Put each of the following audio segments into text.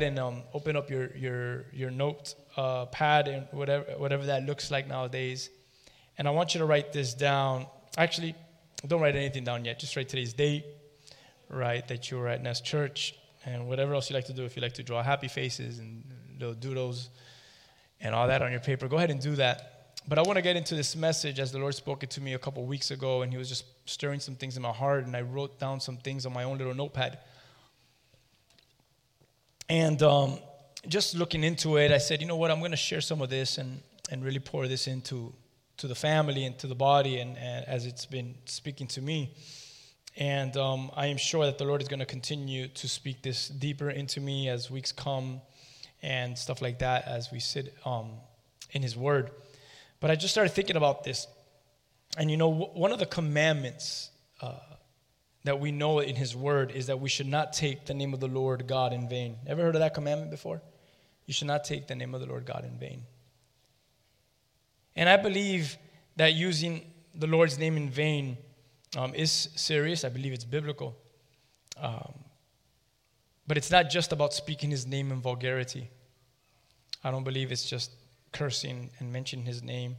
Ahead and um, open up your your your note uh, pad and whatever whatever that looks like nowadays. And I want you to write this down. Actually, don't write anything down yet. Just write today's date. Right, that you were at Nest Church, and whatever else you like to do. If you like to draw happy faces and little doodles and all that on your paper, go ahead and do that. But I want to get into this message as the Lord spoke it to me a couple weeks ago, and He was just stirring some things in my heart, and I wrote down some things on my own little notepad. And um, just looking into it, I said, you know what, I'm going to share some of this and, and really pour this into to the family and to the body, and, and as it's been speaking to me. And um, I am sure that the Lord is going to continue to speak this deeper into me as weeks come and stuff like that as we sit um, in His Word. But I just started thinking about this. And you know, w- one of the commandments uh, that we know in His Word is that we should not take the name of the Lord God in vain. Ever heard of that commandment before? You should not take the name of the Lord God in vain. And I believe that using the Lord's name in vain um, is serious. I believe it's biblical. Um, but it's not just about speaking his name in vulgarity. I don't believe it's just cursing and mentioning his name,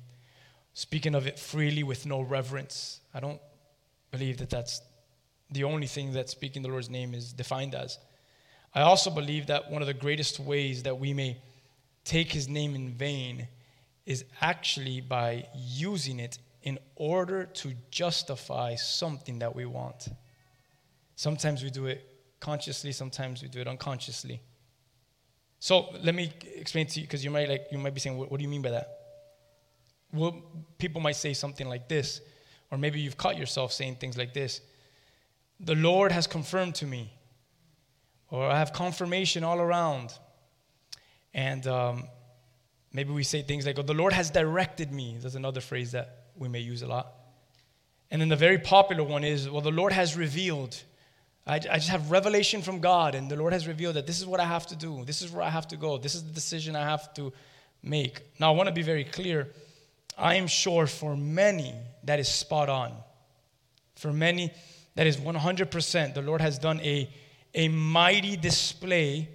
speaking of it freely with no reverence. I don't believe that that's the only thing that speaking the Lord's name is defined as. I also believe that one of the greatest ways that we may take his name in vain is actually by using it in order to justify something that we want. Sometimes we do it consciously, sometimes we do it unconsciously. So let me explain to you because you might like you might be saying, what, what do you mean by that? Well, people might say something like this, or maybe you've caught yourself saying things like this. The Lord has confirmed to me, or I have confirmation all around. And um, maybe we say things like, oh, the Lord has directed me. That's another phrase that we may use a lot. And then the very popular one is, well, the Lord has revealed. I, I just have revelation from God, and the Lord has revealed that this is what I have to do. This is where I have to go. This is the decision I have to make. Now, I want to be very clear. I am sure for many that is spot on. For many, that is 100%. The Lord has done a, a mighty display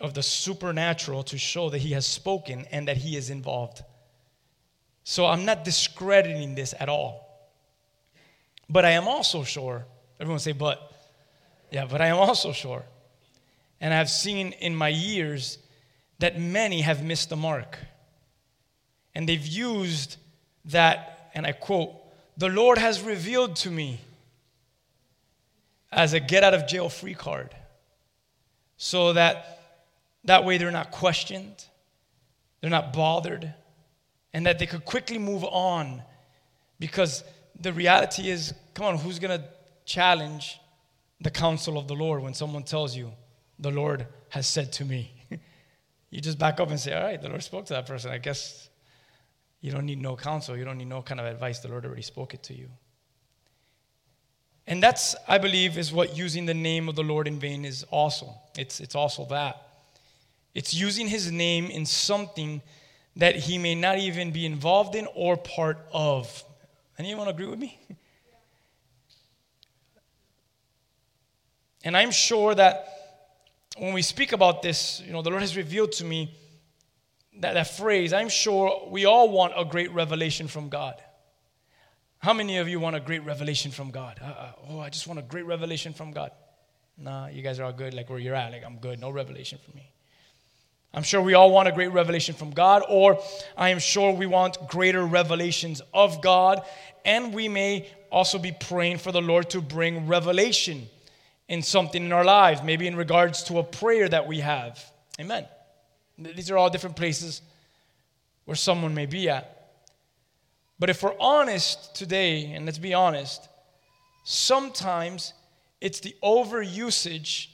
of the supernatural to show that He has spoken and that He is involved. So I'm not discrediting this at all. But I am also sure, everyone say, but. Yeah, but I am also sure. And I've seen in my years that many have missed the mark. And they've used that, and I quote, the Lord has revealed to me as a get out of jail free card. So that that way they're not questioned, they're not bothered, and that they could quickly move on. Because the reality is, come on, who's going to challenge the counsel of the Lord when someone tells you, the Lord has said to me? you just back up and say, all right, the Lord spoke to that person. I guess you don't need no counsel, you don't need no kind of advice. The Lord already spoke it to you. And that's, I believe, is what using the name of the Lord in vain is also. It's, it's also that. It's using his name in something that he may not even be involved in or part of. Anyone agree with me? And I'm sure that when we speak about this, you know, the Lord has revealed to me that, that phrase. I'm sure we all want a great revelation from God. How many of you want a great revelation from God? Uh, oh, I just want a great revelation from God. Nah, you guys are all good, like where you're at. Like, I'm good, no revelation for me. I'm sure we all want a great revelation from God, or I am sure we want greater revelations of God, and we may also be praying for the Lord to bring revelation in something in our lives, maybe in regards to a prayer that we have. Amen. These are all different places where someone may be at. But if we're honest today, and let's be honest, sometimes it's the overusage,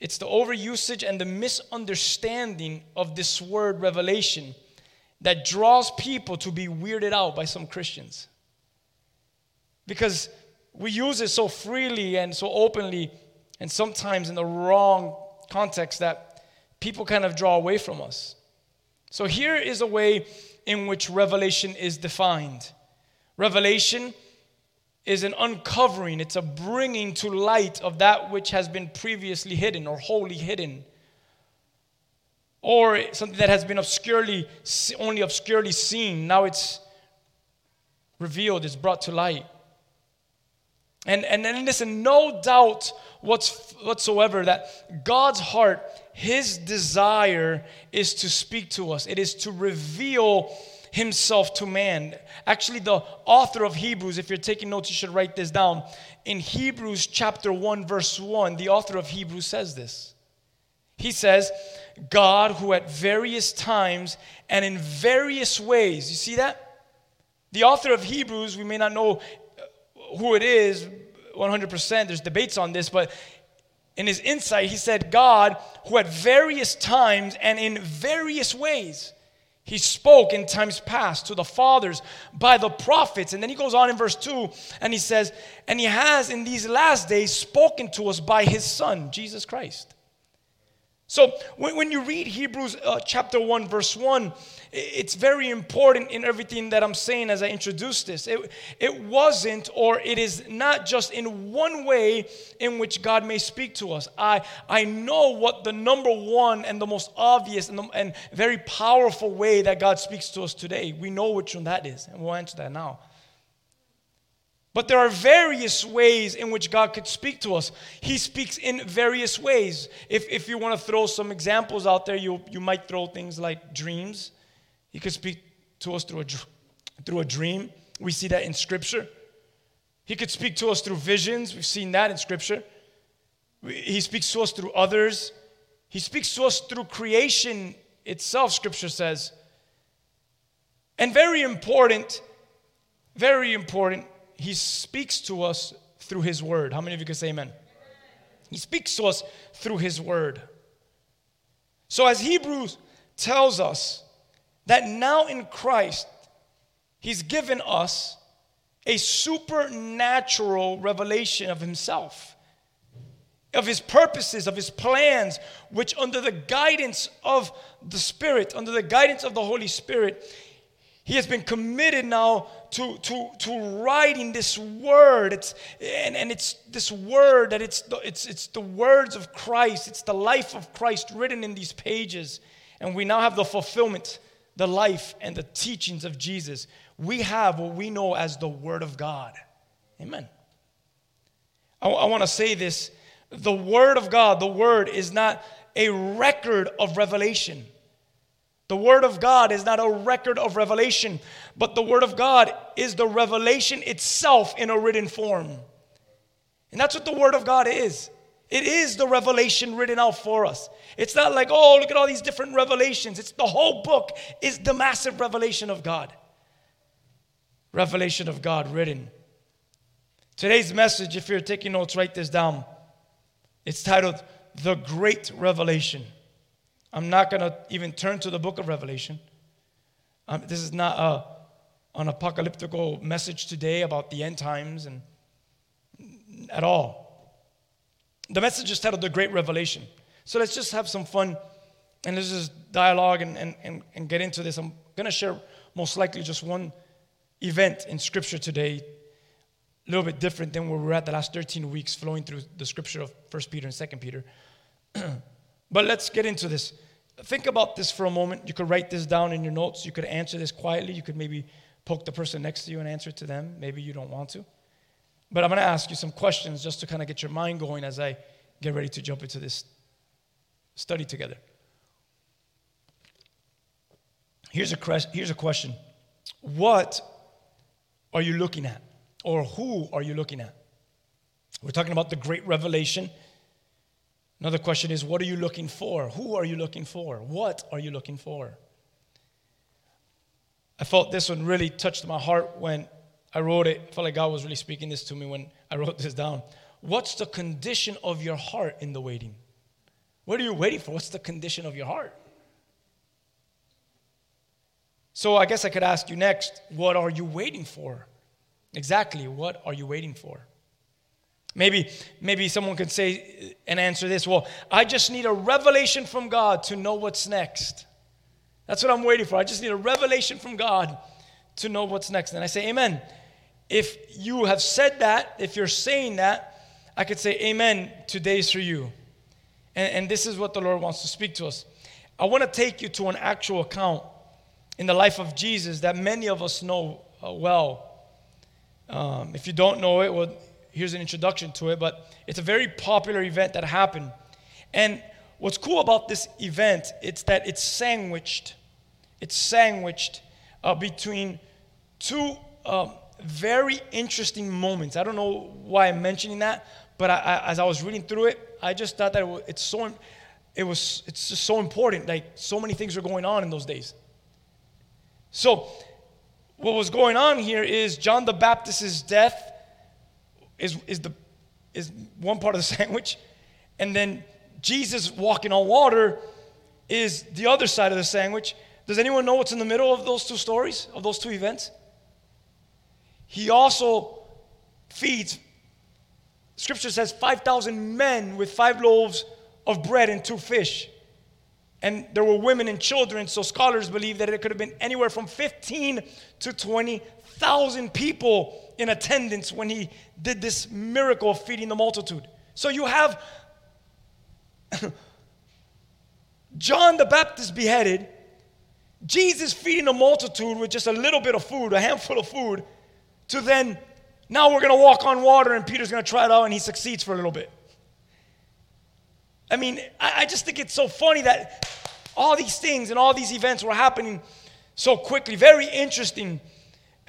it's the overusage and the misunderstanding of this word revelation that draws people to be weirded out by some Christians. Because we use it so freely and so openly, and sometimes in the wrong context, that people kind of draw away from us. So here is a way in which revelation is defined revelation is an uncovering, it's a bringing to light of that which has been previously hidden or wholly hidden. Or something that has been obscurely, only obscurely seen. Now it's revealed, it's brought to light. And, and, and listen, no doubt whatsoever that God's heart, His desire is to speak to us, it is to reveal himself to man. Actually, the author of Hebrews, if you're taking notes, you should write this down. In Hebrews chapter 1, verse 1, the author of Hebrews says this. He says, God, who at various times and in various ways, you see that? The author of Hebrews, we may not know who it is 100%, there's debates on this, but in his insight, he said, God, who at various times and in various ways, he spoke in times past to the fathers by the prophets. And then he goes on in verse 2 and he says, And he has in these last days spoken to us by his Son, Jesus Christ. So when, when you read Hebrews uh, chapter 1, verse 1, it's very important in everything that I'm saying as I introduce this. It, it wasn't, or it is not just in one way in which God may speak to us. I, I know what the number one and the most obvious and, the, and very powerful way that God speaks to us today. We know which one that is, and we'll answer that now. But there are various ways in which God could speak to us. He speaks in various ways. If, if you want to throw some examples out there, you, you might throw things like dreams. He could speak to us through a, through a dream. We see that in Scripture. He could speak to us through visions. We've seen that in Scripture. He speaks to us through others. He speaks to us through creation itself, Scripture says. And very important, very important, he speaks to us through His Word. How many of you can say amen? He speaks to us through His Word. So, as Hebrews tells us that now in Christ, He's given us a supernatural revelation of Himself, of His purposes, of His plans, which under the guidance of the Spirit, under the guidance of the Holy Spirit, he has been committed now to, to, to writing this word. It's, and, and it's this word that it's the, it's, it's the words of Christ, it's the life of Christ written in these pages. And we now have the fulfillment, the life, and the teachings of Jesus. We have what we know as the Word of God. Amen. I, I want to say this the Word of God, the Word is not a record of revelation. The Word of God is not a record of revelation, but the Word of God is the revelation itself in a written form. And that's what the Word of God is. It is the revelation written out for us. It's not like, oh, look at all these different revelations. It's the whole book is the massive revelation of God. Revelation of God written. Today's message, if you're taking notes, write this down. It's titled The Great Revelation. I'm not going to even turn to the book of Revelation. Um, this is not a, an apocalyptical message today about the end times and at all. The message is titled The Great Revelation. So let's just have some fun and let's just dialogue and, and, and, and get into this. I'm going to share most likely just one event in Scripture today, a little bit different than where we're at the last 13 weeks, flowing through the Scripture of 1 Peter and 2 Peter. But let's get into this. Think about this for a moment. You could write this down in your notes. You could answer this quietly. You could maybe poke the person next to you and answer to them. Maybe you don't want to. But I'm going to ask you some questions just to kind of get your mind going as I get ready to jump into this study together. Here's a, here's a question What are you looking at? Or who are you looking at? We're talking about the great revelation Another question is what are you looking for? Who are you looking for? What are you looking for? I felt this one really touched my heart when I wrote it. I felt like God was really speaking this to me when I wrote this down. What's the condition of your heart in the waiting? What are you waiting for? What's the condition of your heart? So I guess I could ask you next what are you waiting for? Exactly, what are you waiting for? Maybe, maybe someone could say and answer this well, I just need a revelation from God to know what's next. That's what I'm waiting for. I just need a revelation from God to know what's next. And I say, Amen. If you have said that, if you're saying that, I could say, Amen. Today's for you. And, and this is what the Lord wants to speak to us. I want to take you to an actual account in the life of Jesus that many of us know uh, well. Um, if you don't know it, well, here's an introduction to it, but it's a very popular event that happened. And what's cool about this event, it's that it's sandwiched it's sandwiched uh, between two um, very interesting moments. I don't know why I'm mentioning that, but I, I, as I was reading through it, I just thought that it was, it's so it was it's just so important. Like so many things were going on in those days. So, what was going on here is John the Baptist's death is is the is one part of the sandwich, and then Jesus walking on water is the other side of the sandwich. Does anyone know what's in the middle of those two stories, of those two events? He also feeds, scripture says, 5,000 men with five loaves of bread and two fish. And there were women and children, so scholars believe that it could have been anywhere from 15 to 20,000 people in attendance when he did this miracle of feeding the multitude. So you have John the Baptist beheaded Jesus feeding a multitude with just a little bit of food, a handful of food, to then, now we're going to walk on water and Peter's going to try it out and he succeeds for a little bit. I mean, I, I just think it's so funny that all these things and all these events were happening so quickly. Very interesting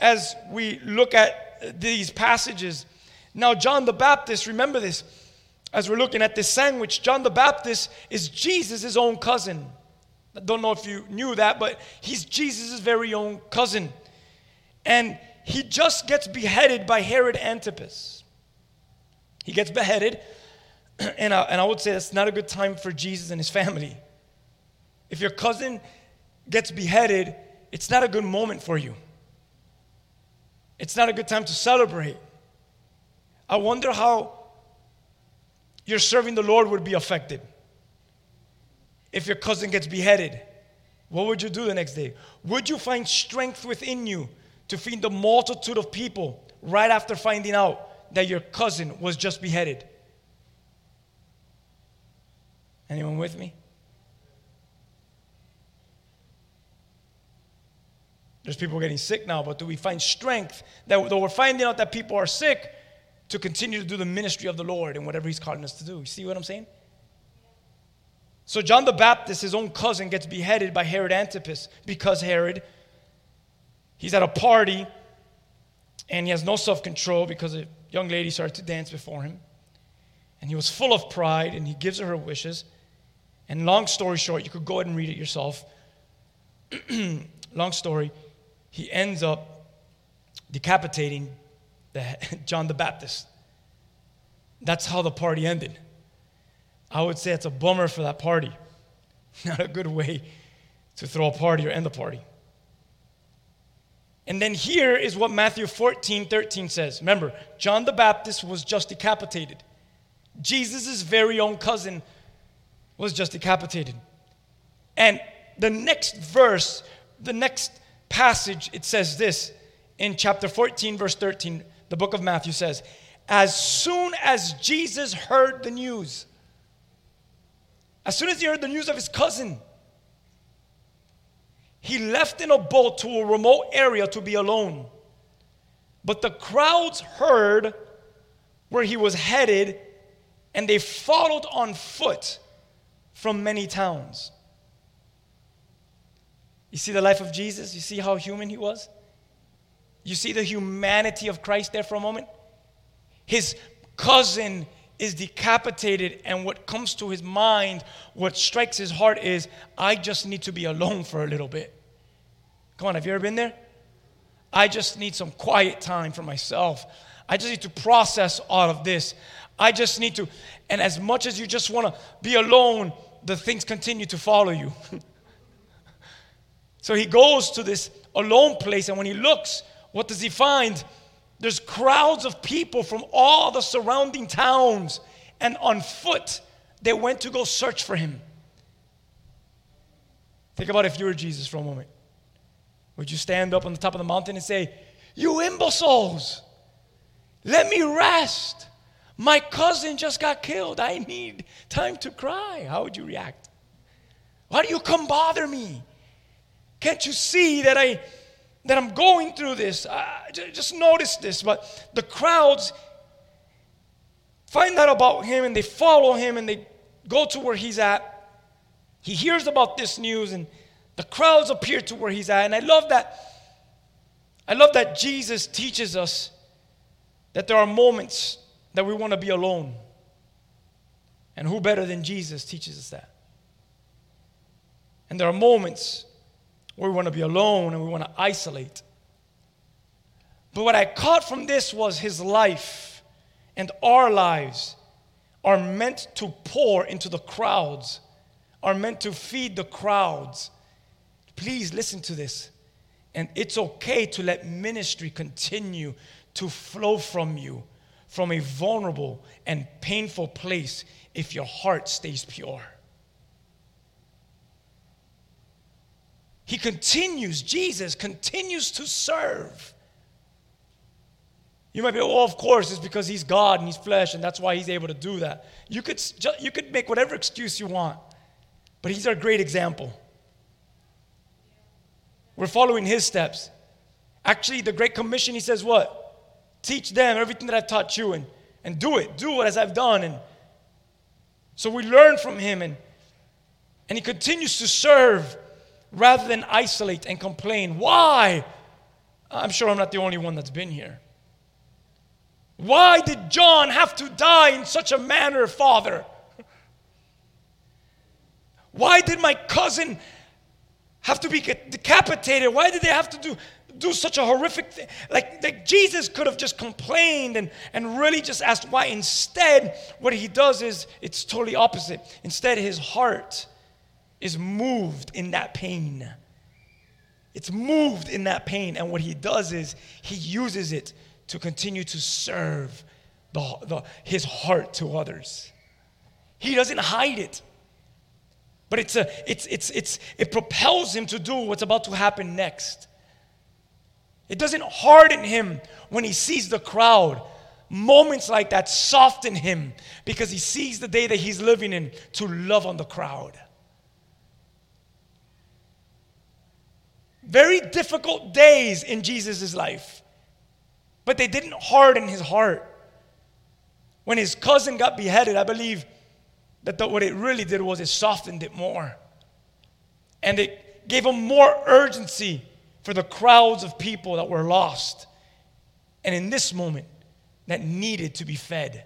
as we look at these passages. Now, John the Baptist, remember this, as we're looking at this sandwich, John the Baptist is Jesus' own cousin. I don't know if you knew that, but he's Jesus' very own cousin. And he just gets beheaded by Herod Antipas. He gets beheaded, and I, and I would say that's not a good time for Jesus and his family. If your cousin gets beheaded, it's not a good moment for you. It's not a good time to celebrate. I wonder how your serving the Lord would be affected if your cousin gets beheaded? What would you do the next day? Would you find strength within you to feed the multitude of people right after finding out that your cousin was just beheaded? Anyone with me? There's people getting sick now, but do we find strength that though we're finding out that people are sick to continue to do the ministry of the Lord and whatever He's calling us to do? You see what I'm saying? So John the Baptist, his own cousin, gets beheaded by Herod Antipas because Herod, he's at a party and he has no self control because a young lady started to dance before him. And he was full of pride and he gives her her wishes. And long story short, you could go ahead and read it yourself. long story, he ends up decapitating the, John the Baptist. That's how the party ended. I would say it's a bummer for that party. Not a good way to throw a party or end the party. And then here is what Matthew 14, 13 says. Remember, John the Baptist was just decapitated. Jesus' very own cousin was just decapitated. And the next verse, the next passage, it says this in chapter 14, verse 13. The book of Matthew says, As soon as Jesus heard the news, as soon as he heard the news of his cousin, he left in a boat to a remote area to be alone. But the crowds heard where he was headed, and they followed on foot from many towns. You see the life of Jesus? You see how human he was? You see the humanity of Christ there for a moment? His cousin is decapitated, and what comes to his mind, what strikes his heart is, I just need to be alone for a little bit. Come on, have you ever been there? I just need some quiet time for myself. I just need to process all of this. I just need to, and as much as you just want to be alone, the things continue to follow you. So he goes to this alone place, and when he looks, what does he find? There's crowds of people from all the surrounding towns, and on foot, they went to go search for him. Think about if you were Jesus for a moment. Would you stand up on the top of the mountain and say, You imbeciles, let me rest? My cousin just got killed. I need time to cry. How would you react? Why do you come bother me? Can't you see that I that I'm going through this? just notice this. But the crowds find out about him and they follow him and they go to where he's at. He hears about this news and the crowds appear to where he's at. And I love that. I love that Jesus teaches us that there are moments that we want to be alone. And who better than Jesus teaches us that? And there are moments we want to be alone and we want to isolate. But what I caught from this was his life and our lives are meant to pour into the crowds, are meant to feed the crowds. Please listen to this. And it's okay to let ministry continue to flow from you from a vulnerable and painful place if your heart stays pure. He continues, Jesus continues to serve. You might be, oh, of course, it's because he's God and he's flesh, and that's why he's able to do that. You could, you could make whatever excuse you want, but he's our great example. We're following his steps. Actually, the Great Commission, he says, what? Teach them everything that I've taught you and, and do it. Do it as I've done. And so we learn from him, and, and he continues to serve rather than isolate and complain. Why? I'm sure I'm not the only one that's been here. Why did John have to die in such a manner, Father? Why did my cousin have to be decapitated? Why did they have to do, do such a horrific thing? Like, like Jesus could have just complained and, and really just asked why. Instead, what he does is it's totally opposite. Instead, his heart is moved in that pain. It's moved in that pain. And what he does is he uses it to continue to serve the, the, his heart to others. He doesn't hide it. But it's a, it's, it's, it's, it propels him to do what's about to happen next. It doesn't harden him when he sees the crowd. Moments like that soften him because he sees the day that he's living in to love on the crowd. Very difficult days in Jesus' life. But they didn't harden his heart. When his cousin got beheaded, I believe that the, what it really did was it softened it more. And it gave him more urgency for the crowds of people that were lost. And in this moment, that needed to be fed.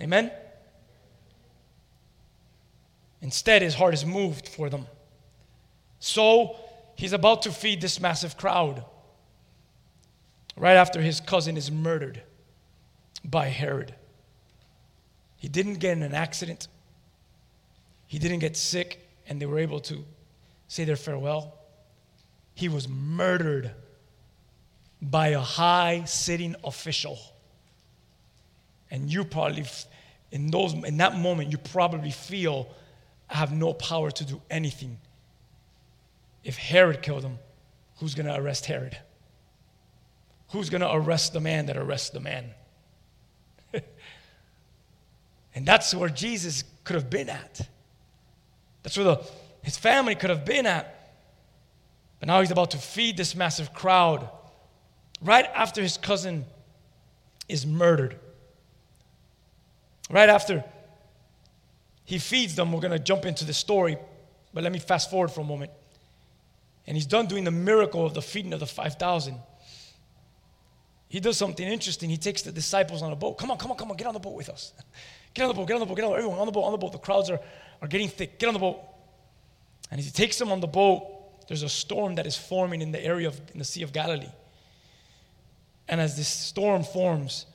Amen? Instead, his heart is moved for them. So, he's about to feed this massive crowd right after his cousin is murdered by Herod. He didn't get in an accident, he didn't get sick, and they were able to say their farewell. He was murdered by a high sitting official. And you probably, in, those, in that moment, you probably feel, I have no power to do anything. If Herod killed him, who's going to arrest Herod? who's going to arrest the man that arrests the man? and that's where Jesus could have been at. That's where the, his family could have been at. But now he's about to feed this massive crowd right after his cousin is murdered. Right after he feeds them, we're going to jump into the story, but let me fast forward for a moment. And he's done doing the miracle of the feeding of the 5,000 he does something interesting. He takes the disciples on a boat. Come on, come on, come on, get on the boat with us. Get on the boat, get on the boat, get on the boat. Everyone on the boat, on the boat. The crowds are, are getting thick. Get on the boat. And as he takes them on the boat, there's a storm that is forming in the area of in the Sea of Galilee. And as this storm forms,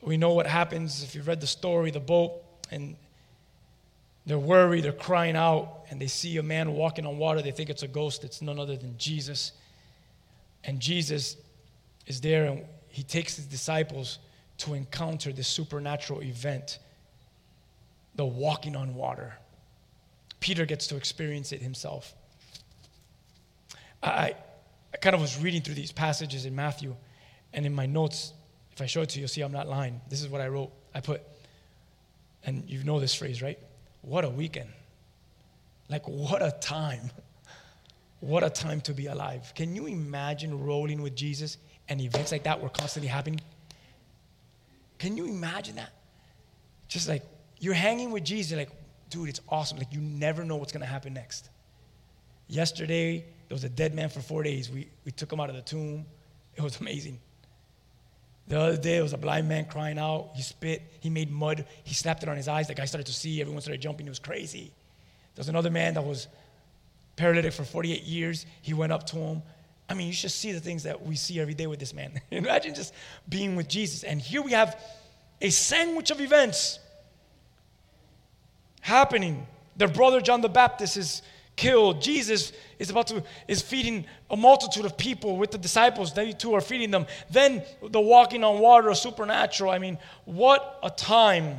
we know what happens. If you've read the story, the boat, and They're worried, they're crying out, and they see a man walking on water. They think it's a ghost. It's none other than Jesus. And Jesus is there, and he takes his disciples to encounter this supernatural event the walking on water. Peter gets to experience it himself. I, I kind of was reading through these passages in Matthew, and in my notes, if I show it to you, you'll see I'm not lying. This is what I wrote. I put, and you know this phrase, right? What a weekend. Like, what a time. What a time to be alive. Can you imagine rolling with Jesus and events like that were constantly happening? Can you imagine that? Just like you're hanging with Jesus, like, dude, it's awesome. Like, you never know what's going to happen next. Yesterday, there was a dead man for four days. We, we took him out of the tomb. It was amazing. The other day, there was a blind man crying out. He spit. He made mud. He slapped it on his eyes. The guy started to see. Everyone started jumping. It was crazy. There was another man that was paralytic for 48 years. He went up to him. I mean, you should see the things that we see every day with this man. Imagine just being with Jesus. And here we have a sandwich of events happening. Their brother John the Baptist is killed. Jesus is about to is feeding a multitude of people with the disciples. They too are feeding them. Then the walking on water, supernatural. I mean, what a time.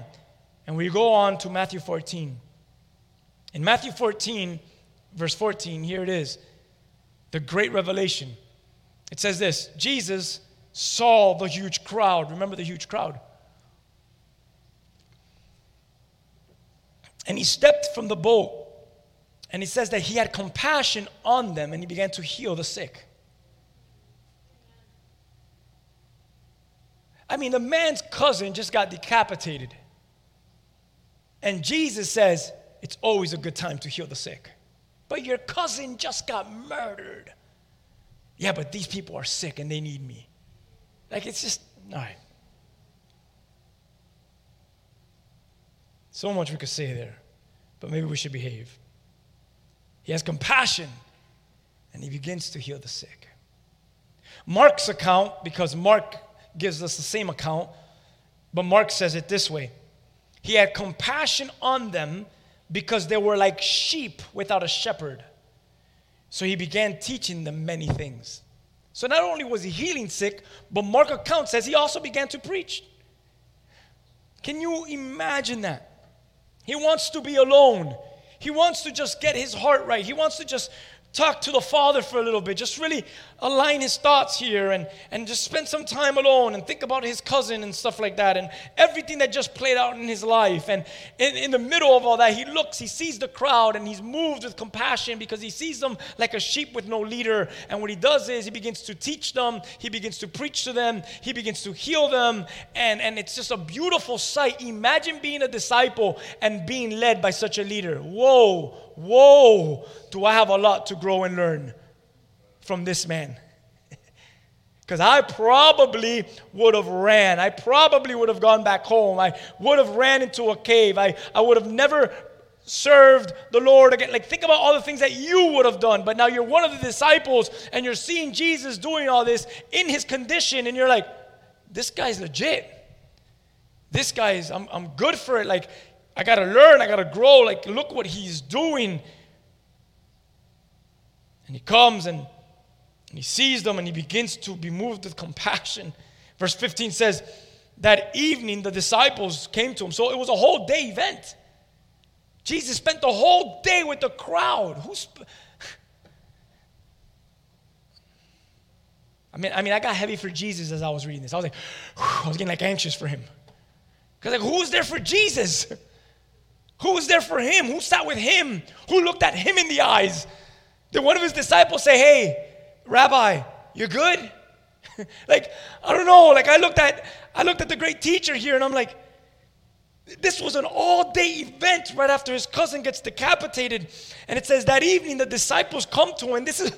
And we go on to Matthew 14. In Matthew 14, verse 14, here it is. The great revelation. It says this Jesus saw the huge crowd. Remember the huge crowd? And he stepped from the boat and he says that he had compassion on them and he began to heal the sick. I mean, the man's cousin just got decapitated. And Jesus says, it's always a good time to heal the sick. But your cousin just got murdered. Yeah, but these people are sick and they need me. Like, it's just, all right. So much we could say there, but maybe we should behave. He has compassion and he begins to heal the sick. Mark's account, because Mark gives us the same account, but Mark says it this way He had compassion on them because they were like sheep without a shepherd. So he began teaching them many things. So not only was he healing sick, but Mark account says he also began to preach. Can you imagine that? He wants to be alone. He wants to just get his heart right. He wants to just talk to the Father for a little bit, just really align his thoughts here and, and just spend some time alone and think about his cousin and stuff like that and everything that just played out in his life. And in, in the middle of all that, he looks, he sees the crowd and he's moved with compassion because he sees them like a sheep with no leader. And what he does is he begins to teach them, he begins to preach to them, he begins to heal them. And, and it's just a beautiful sight. Imagine being a disciple and being led by such a leader. Whoa, whoa, do I have a lot to grow and learn from this man. Because I probably would have ran. I probably would have gone back home. I would have ran into a cave. I, I would have never served the Lord again. Like, think about all the things that you would have done. But now you're one of the disciples and you're seeing Jesus doing all this in his condition, and you're like, this guy's legit. This guy is, I'm, I'm good for it. Like, I got to learn, I got to grow. Like, look what he's doing. And he comes and, and he sees them and he begins to be moved with compassion. Verse 15 says, That evening the disciples came to him. So it was a whole day event. Jesus spent the whole day with the crowd. Who's. I mean, I mean, I got heavy for Jesus as I was reading this. I was like, I was getting like anxious for him. Because like, who's there for Jesus? Who was there for him? Who sat with him? Who looked at him in the eyes? Did one of his disciples say, Hey, Rabbi, you're good? like, I don't know. Like I looked at I looked at the great teacher here and I'm like, this was an all day event right after his cousin gets decapitated. And it says that evening the disciples come to him. This is,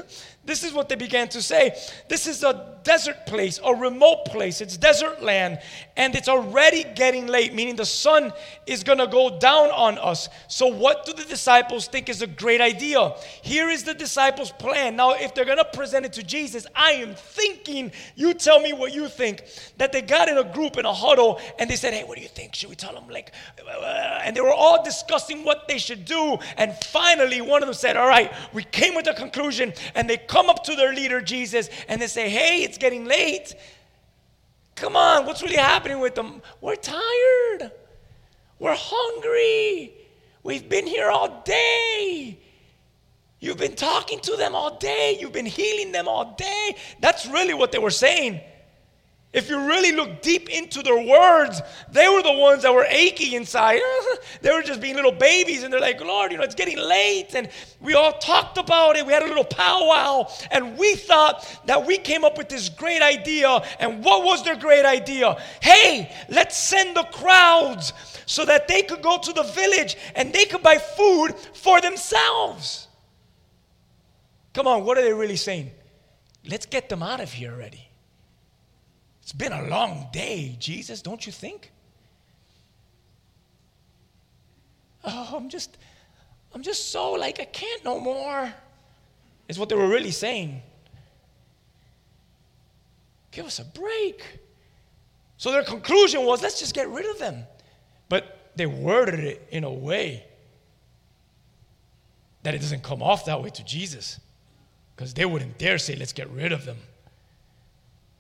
this is what they began to say. This is a desert place, a remote place. It's desert land. And it's already getting late, meaning the sun is going to go down on us. So, what do the disciples think is a great idea? Here is the disciples' plan. Now, if they're going to present it to Jesus, I am thinking, you tell me what you think, that they got in a group in a huddle and they said, Hey, what do you think? Should we tell them? like, uh, and they were all discussing what they should do. And finally, one of them said, All right, we came with a conclusion. And they come up to their leader, Jesus, and they say, Hey, it's getting late. Come on, what's really happening with them? We're tired. We're hungry. We've been here all day. You've been talking to them all day. You've been healing them all day. That's really what they were saying. If you really look deep into their words, they were the ones that were achy inside. they were just being little babies, and they're like, Lord, you know, it's getting late. And we all talked about it. We had a little powwow, and we thought that we came up with this great idea. And what was their great idea? Hey, let's send the crowds so that they could go to the village and they could buy food for themselves. Come on, what are they really saying? Let's get them out of here already. It's been a long day, Jesus, don't you think? Oh, I'm just, I'm just so like, I can't no more, is what they were really saying. Give us a break. So their conclusion was, let's just get rid of them. But they worded it in a way that it doesn't come off that way to Jesus because they wouldn't dare say, let's get rid of them.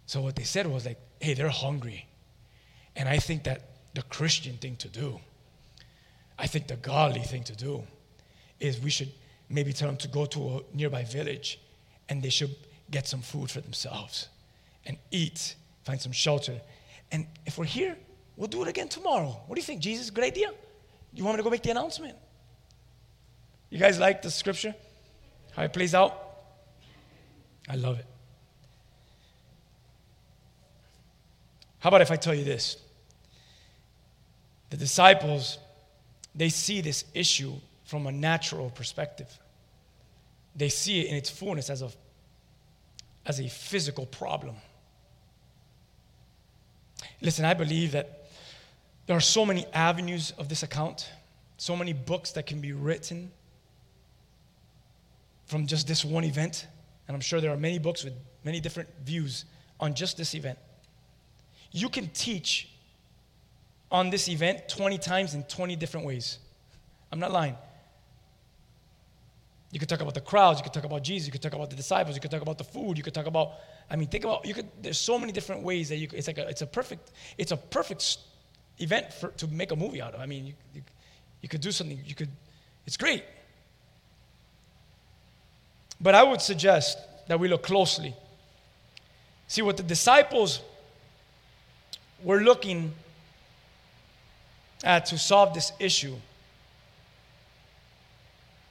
So what they said was like, hey, they're hungry. And I think that the Christian thing to do, I think the godly thing to do, is we should maybe tell them to go to a nearby village and they should get some food for themselves and eat, find some shelter. And if we're here, we'll do it again tomorrow. What do you think, Jesus? Good idea? You want me to go make the announcement? You guys like the scripture? How it plays out? I love it. How about if I tell you this? The disciples, they see this issue from a natural perspective. They see it in its fullness as a, as a physical problem. Listen, I believe that there are so many avenues of this account, so many books that can be written from just this one event. And I'm sure there are many books with many different views on just this event. You can teach on this event 20 times in 20 different ways. I'm not lying. You could talk about the crowds, you could talk about Jesus, you could talk about the disciples, you could talk about the food, you could talk about I mean think about you could there's so many different ways that you could, it's like a, it's a perfect it's a perfect event for, to make a movie out of. I mean you, you, you could do something you could it's great. But I would suggest that we look closely. See what the disciples we're looking at to solve this issue.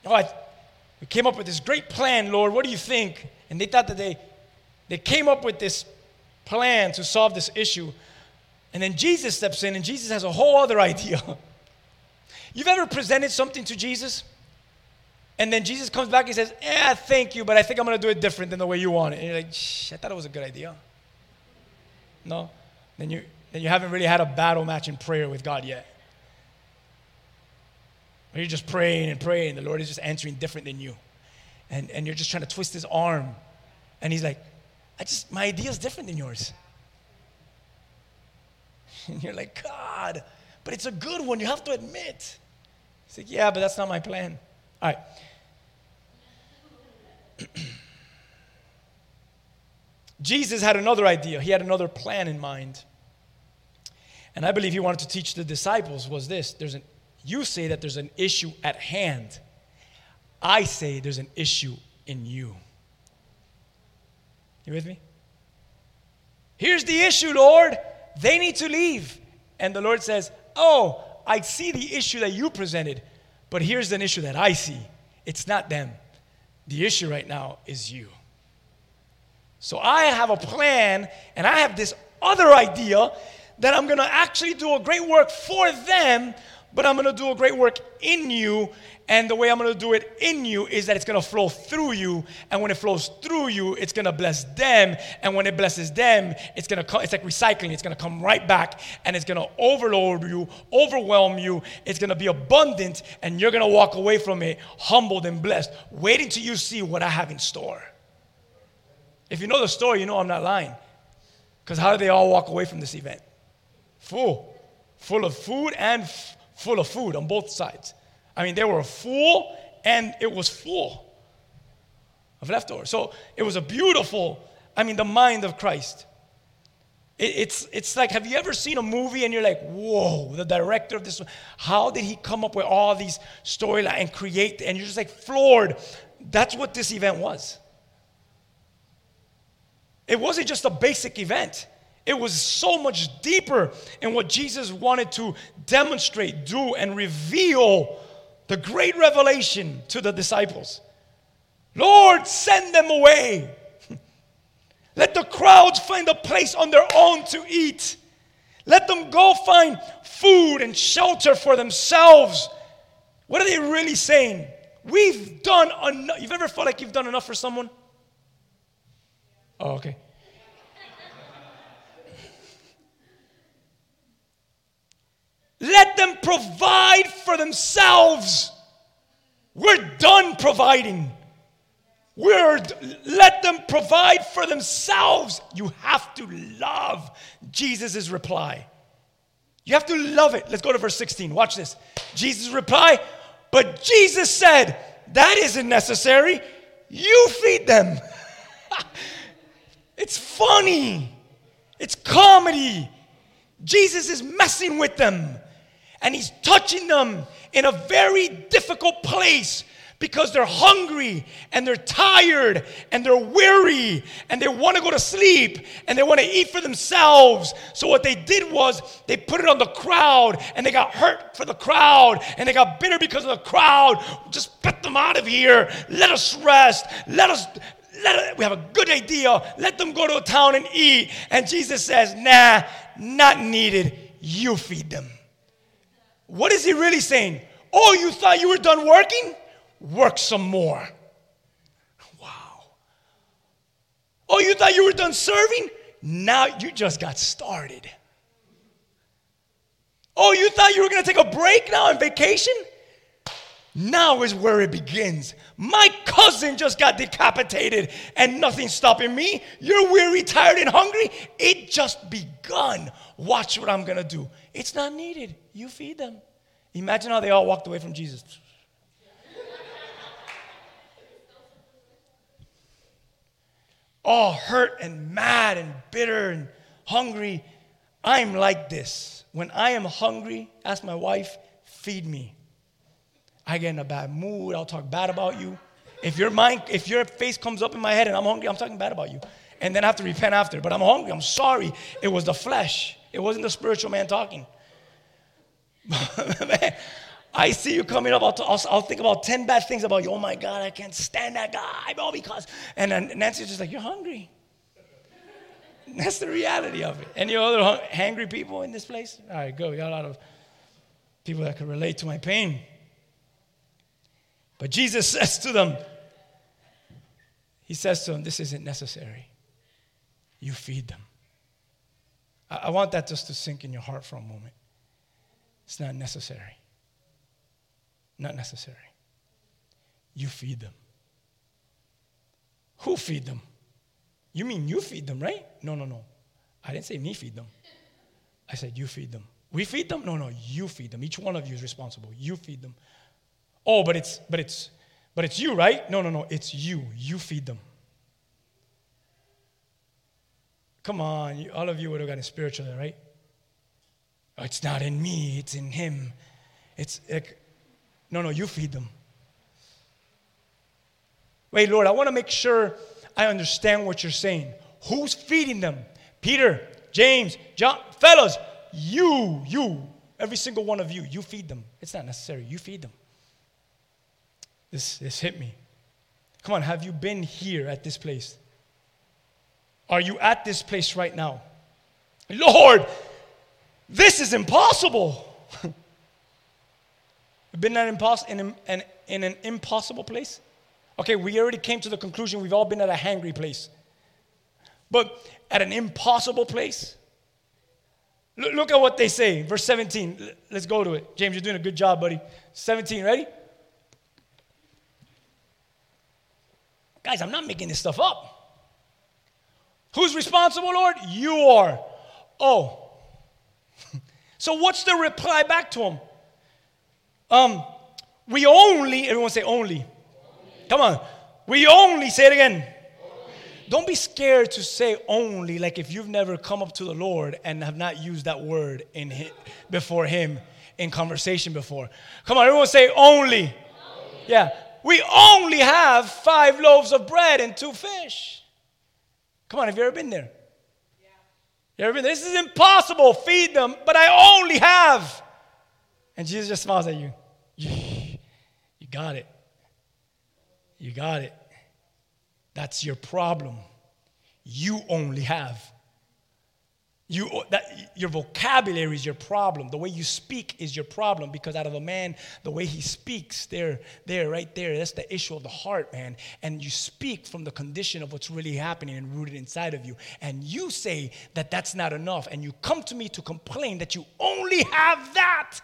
Oh, I, we came up with this great plan, Lord. What do you think? And they thought that they, they came up with this plan to solve this issue. And then Jesus steps in, and Jesus has a whole other idea. You've ever presented something to Jesus? And then Jesus comes back and says, Yeah, thank you, but I think I'm going to do it different than the way you want it. And you're like, I thought it was a good idea. No? Then you, then you haven't really had a battle match in prayer with God yet. Or you're just praying and praying, the Lord is just answering different than you. And, and you're just trying to twist his arm. And he's like, I just, my idea is different than yours. And you're like, God, but it's a good one, you have to admit. He's like, yeah, but that's not my plan. All right. Jesus had another idea, he had another plan in mind. And I believe he wanted to teach the disciples was this there's an you say that there's an issue at hand. I say there's an issue in you. You with me? Here's the issue, Lord. They need to leave. And the Lord says, Oh, I see the issue that you presented, but here's an issue that I see. It's not them. The issue right now is you. So I have a plan and I have this other idea that I'm going to actually do a great work for them, but I'm going to do a great work in you. And the way I'm going to do it in you is that it's going to flow through you. And when it flows through you, it's going to bless them. And when it blesses them, it's going to come, it's like recycling. It's going to come right back and it's going to overload you, overwhelm you. It's going to be abundant and you're going to walk away from it humbled and blessed, waiting till you see what I have in store. If you know the story, you know I'm not lying. Because how did they all walk away from this event? Full, full of food and f- full of food on both sides. I mean, they were full and it was full of leftovers. So it was a beautiful, I mean, the mind of Christ. It, it's, it's like, have you ever seen a movie and you're like, whoa, the director of this, how did he come up with all these storylines and create, and you're just like floored. That's what this event was. It wasn't just a basic event. It was so much deeper in what Jesus wanted to demonstrate, do, and reveal the great revelation to the disciples. Lord, send them away. Let the crowds find a place on their own to eat. Let them go find food and shelter for themselves. What are they really saying? We've done enough. You've ever felt like you've done enough for someone? Oh, okay. Let them provide for themselves. We're done providing. We're, let them provide for themselves. You have to love Jesus' reply. You have to love it. Let's go to verse 16. Watch this. Jesus' reply, but Jesus said, That isn't necessary. You feed them. it's funny, it's comedy. Jesus is messing with them and he's touching them in a very difficult place because they're hungry and they're tired and they're weary and they want to go to sleep and they want to eat for themselves. So, what they did was they put it on the crowd and they got hurt for the crowd and they got bitter because of the crowd. Just get them out of here. Let us rest. Let us. Let, we have a good idea. Let them go to a town and eat. And Jesus says, Nah, not needed. You feed them. What is he really saying? Oh, you thought you were done working? work some more. Wow. Oh, you thought you were done serving? Now you just got started. Oh, you thought you were going to take a break now on vacation? Now is where it begins. My cousin just got decapitated and nothing's stopping me. You're weary, tired, and hungry. It just begun. Watch what I'm going to do. It's not needed. You feed them. Imagine how they all walked away from Jesus. all hurt and mad and bitter and hungry. I'm like this. When I am hungry, ask my wife, feed me. I get in a bad mood. I'll talk bad about you. If your mind, if your face comes up in my head and I'm hungry, I'm talking bad about you. And then I have to repent after. But I'm hungry. I'm sorry. It was the flesh. It wasn't the spiritual man talking. man, I see you coming up, I'll, I'll, I'll, think about 10 bad things about you. Oh my God, I can't stand that guy. All because. And then Nancy's just like, You're hungry. That's the reality of it. Any other hungry people in this place? All right, go. We got a lot of people that can relate to my pain. But Jesus says to them, He says to them, This isn't necessary. You feed them. I, want that just to sink in your heart for a moment. It's not necessary. Not necessary. You feed them. Who feed them? You mean you feed them, right? No, no, no. I didn't say me feed them. I said you feed them. We feed them? No, no, you feed them. Each one of you is responsible. You feed them. Oh, but it's but it's but it's you, right? No, no, no. It's you. You feed them. Come on, all of you would have gotten spiritual, right? It's not in me, it's in him. It's like no, no, you feed them. Wait, Lord, I want to make sure I understand what you're saying. Who's feeding them? Peter, James, John, fellas, you, you, every single one of you, you feed them. It's not necessary. You feed them. This, this hit me. Come on, have you been here at this place? Are you at this place right now? Lord, this is impossible. Been in an, impos- in, an, in an impossible place? Okay, we already came to the conclusion we've all been at a hangry place. But at an impossible place? Look, look at what they say. Verse 17. Let's go to it. James, you're doing a good job, buddy. 17, ready? Guys, I'm not making this stuff up. Who's responsible, Lord? You are. Oh. So what's the reply back to him? Um, we only, everyone say only. Come on. We only, say it again. Don't be scared to say only, like if you've never come up to the Lord and have not used that word in him, before Him in conversation before. Come on, everyone say only. only. Yeah. We only have five loaves of bread and two fish. Come on, have you ever been there? Yeah. You ever been there? This is impossible. Feed them, but I only have. And Jesus just smiles at you. You got it. You got it. That's your problem. You only have. You, that, your vocabulary is your problem. The way you speak is your problem because out of a man, the way he speaks, there, there, right there, that's the issue of the heart, man. And you speak from the condition of what's really happening and rooted inside of you. And you say that that's not enough. And you come to me to complain that you only have that.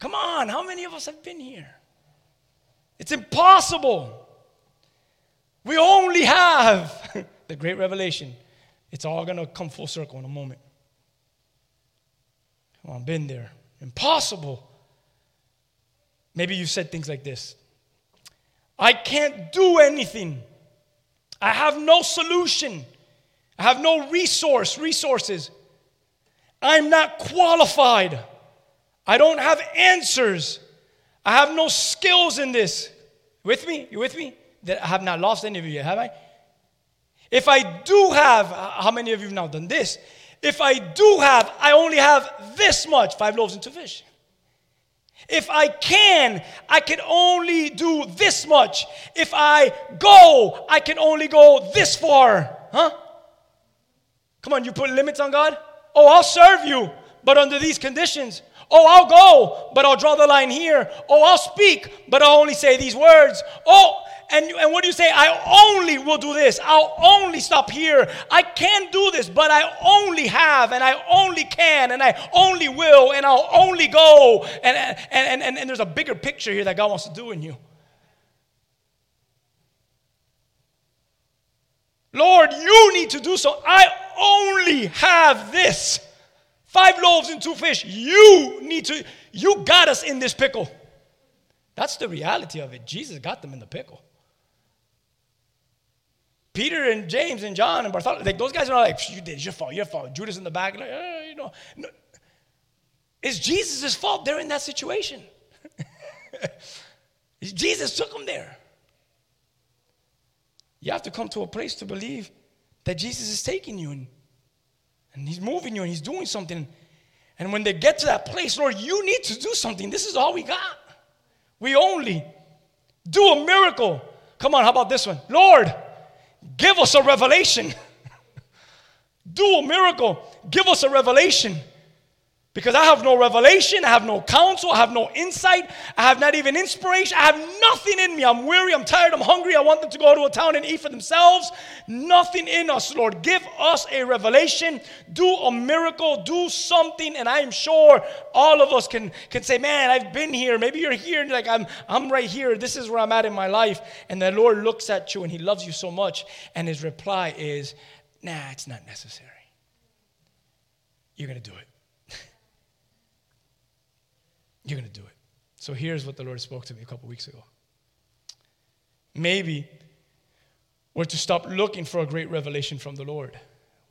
Come on, how many of us have been here? It's impossible. We only have the great revelation. It's all going to come full circle in a moment. Come on, been there. Impossible. Maybe you've said things like this I can't do anything. I have no solution. I have no resource, resources. I'm not qualified. I don't have answers. I have no skills in this. With me? You with me? That I have not lost any of you have I? If I do have, how many of you have now done this? If I do have, I only have this much five loaves and two fish. If I can, I can only do this much. If I go, I can only go this far. Huh? Come on, you put limits on God? Oh, I'll serve you, but under these conditions. Oh, I'll go, but I'll draw the line here. Oh, I'll speak, but I'll only say these words. Oh, and, and what do you say? I only will do this. I'll only stop here. I can do this, but I only have, and I only can, and I only will, and I'll only go. And, and, and, and there's a bigger picture here that God wants to do in you. Lord, you need to do so. I only have this five loaves and two fish. You need to, you got us in this pickle. That's the reality of it. Jesus got them in the pickle. Peter and James and John and Bartholomew, like those guys are not like, you did, it's your fault, your fault. Judas in the back, like, eh, you know. No. It's Jesus' fault they're in that situation. Jesus took them there. You have to come to a place to believe that Jesus is taking you and, and He's moving you and He's doing something. And when they get to that place, Lord, you need to do something. This is all we got. We only do a miracle. Come on, how about this one? Lord, Give us a revelation. Do a miracle. Give us a revelation. Because I have no revelation, I have no counsel, I have no insight, I have not even inspiration, I have nothing in me. I'm weary, I'm tired, I'm hungry, I want them to go to a town and eat for themselves. Nothing in us, Lord. Give us a revelation, do a miracle, do something, and I am sure all of us can, can say, Man, I've been here. Maybe you're here and like, I'm, I'm right here, this is where I'm at in my life. And the Lord looks at you and He loves you so much, and His reply is, Nah, it's not necessary. You're gonna do it. You're going to do it. So here's what the Lord spoke to me a couple weeks ago. Maybe we're to stop looking for a great revelation from the Lord.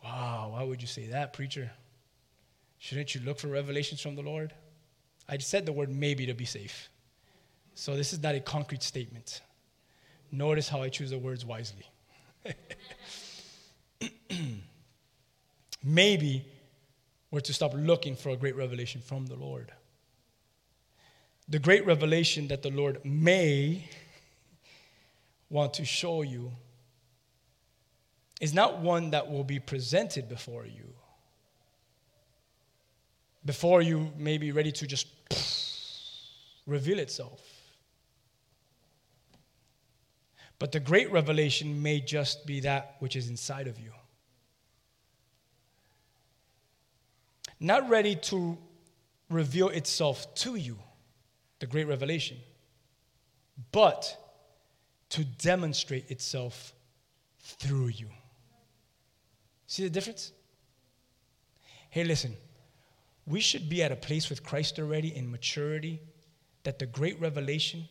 Wow, why would you say that, preacher? Shouldn't you look for revelations from the Lord? I said the word maybe to be safe. So this is not a concrete statement. Notice how I choose the words wisely. maybe we're to stop looking for a great revelation from the Lord the great revelation that the Lord may want to show you is not one that will be presented before you. Before you may be ready to just reveal itself. But the great revelation may just be that which is inside of you. Not ready to reveal itself to you the great revelation, but to demonstrate itself through you. See the difference? Hey, listen, we should be at a place with Christ already in maturity that the great revelation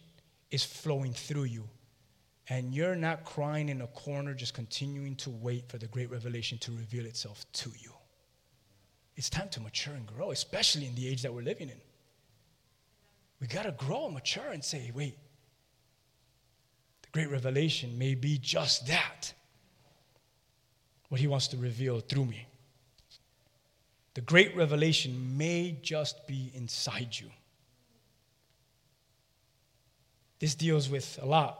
is flowing through you. And you're not crying in a corner, just continuing to wait for the great revelation to reveal itself to you. It's time to mature and grow, especially in the age that we're living in. We got to grow and mature and say, wait, the great revelation may be just that what he wants to reveal through me. The great revelation may just be inside you. This deals with a lot,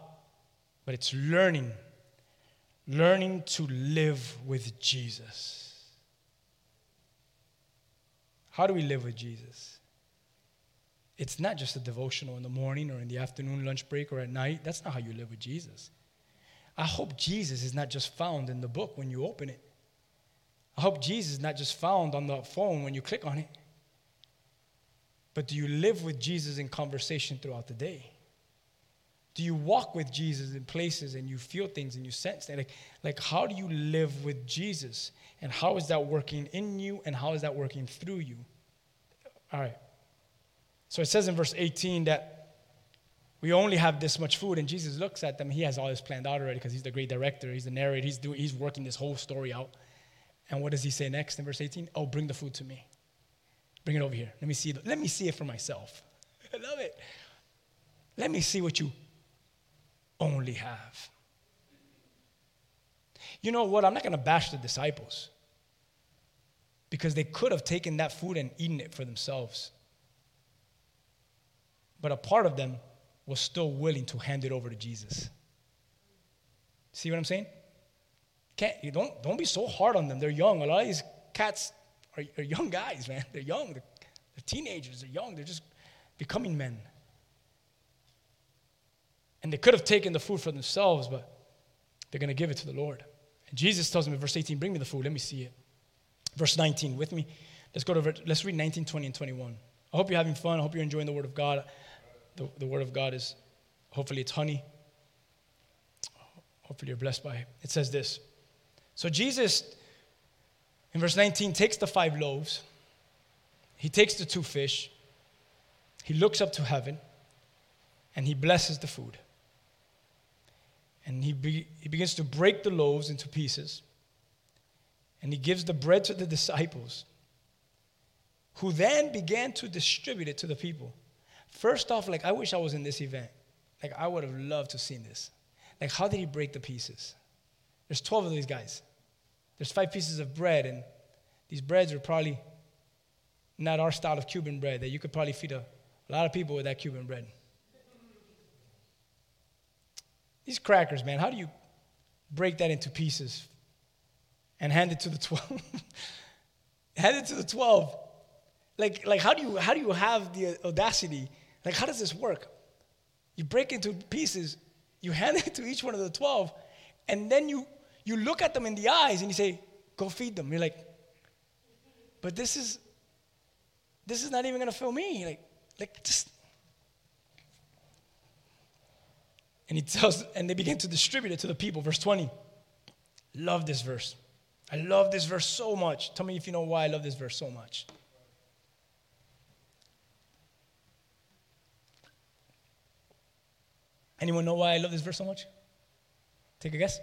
but it's learning, learning to live with Jesus. How do we live with Jesus? It's not just a devotional in the morning or in the afternoon lunch break or at night. That's not how you live with Jesus. I hope Jesus is not just found in the book when you open it. I hope Jesus is not just found on the phone when you click on it. But do you live with Jesus in conversation throughout the day? Do you walk with Jesus in places and you feel things and you sense that? Like, like, how do you live with Jesus? And how is that working in you and how is that working through you? All right. So it says in verse 18 that we only have this much food, and Jesus looks at them. He has all this planned out already because he's the great director. He's the narrator. He's, doing, he's working this whole story out. And what does he say next in verse 18? Oh, bring the food to me. Bring it over here. Let me see. Let me see it for myself. I love it. Let me see what you only have. You know what? I'm not going to bash the disciples because they could have taken that food and eaten it for themselves. But a part of them was still willing to hand it over to Jesus. See what I'm saying? Can't, you don't, don't be so hard on them. They're young. A lot of these cats are, are young guys, man. They're young. They're, they're teenagers. They're young. They're just becoming men. And they could have taken the food for themselves, but they're going to give it to the Lord. And Jesus tells them in verse 18, Bring me the food. Let me see it. Verse 19, with me. Let's go to, let's read 19, 20, and 21. I hope you're having fun. I hope you're enjoying the Word of God. The, the Word of God is, hopefully, it's honey. Hopefully, you're blessed by it. It says this. So, Jesus, in verse 19, takes the five loaves, he takes the two fish, he looks up to heaven, and he blesses the food. And he, be, he begins to break the loaves into pieces. And he gives the bread to the disciples, who then began to distribute it to the people. First off, like, I wish I was in this event. Like, I would have loved to have seen this. Like, how did he break the pieces? There's 12 of these guys. There's five pieces of bread, and these breads are probably not our style of Cuban bread, that you could probably feed a, a lot of people with that Cuban bread. These crackers, man, how do you break that into pieces and hand it to the 12? hand it to the 12. Like, like how, do you, how do you have the audacity? Like, how does this work? You break into pieces, you hand it to each one of the 12, and then you, you look at them in the eyes and you say, go feed them. You're like, but this is, this is not even to fill me. Like, like just And he tells, and they begin to distribute it to the people. Verse 20. Love this verse. I love this verse so much. Tell me if you know why I love this verse so much. Anyone know why I love this verse so much? Take a guess.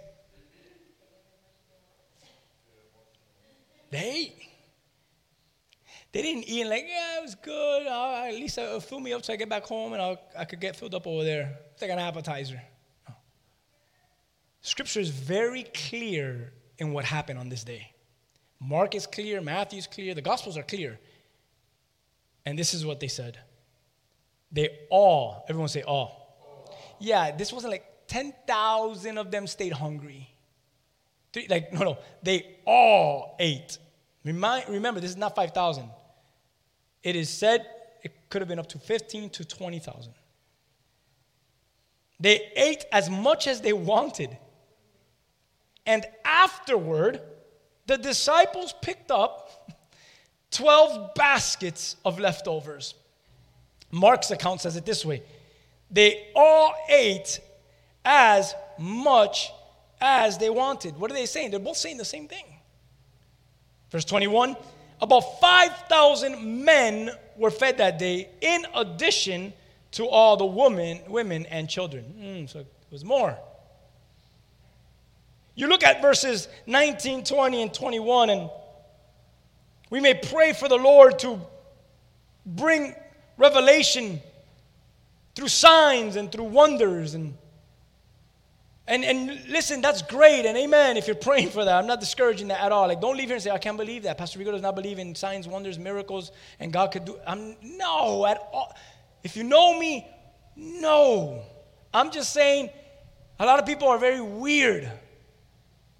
They they didn't eat like, yeah, it was good. Uh, at least it'll fill me up so I get back home and I'll, I could get filled up over there. It's like an appetizer. No. Scripture is very clear in what happened on this day. Mark is clear, Matthew is clear, the Gospels are clear. And this is what they said. They all, everyone say all. Yeah, this wasn't like 10,000 of them stayed hungry. Three, like, no, no, they all ate. Remind, remember, this is not 5,000. It is said it could have been up to 15 to 20,000. They ate as much as they wanted. And afterward, the disciples picked up 12 baskets of leftovers. Mark's account says it this way they all ate as much as they wanted. What are they saying? They're both saying the same thing. Verse 21 About 5,000 men were fed that day, in addition to all the women, women and children. Mm, so it was more. You look at verses 19, 20, and 21, and we may pray for the Lord to bring revelation through signs and through wonders and and, and listen, that's great and amen if you're praying for that. I'm not discouraging that at all. Like, don't leave here and say, I can't believe that. Pastor Rico does not believe in signs, wonders, miracles, and God could do. I'm no at all. If you know me, no. I'm just saying a lot of people are very weird.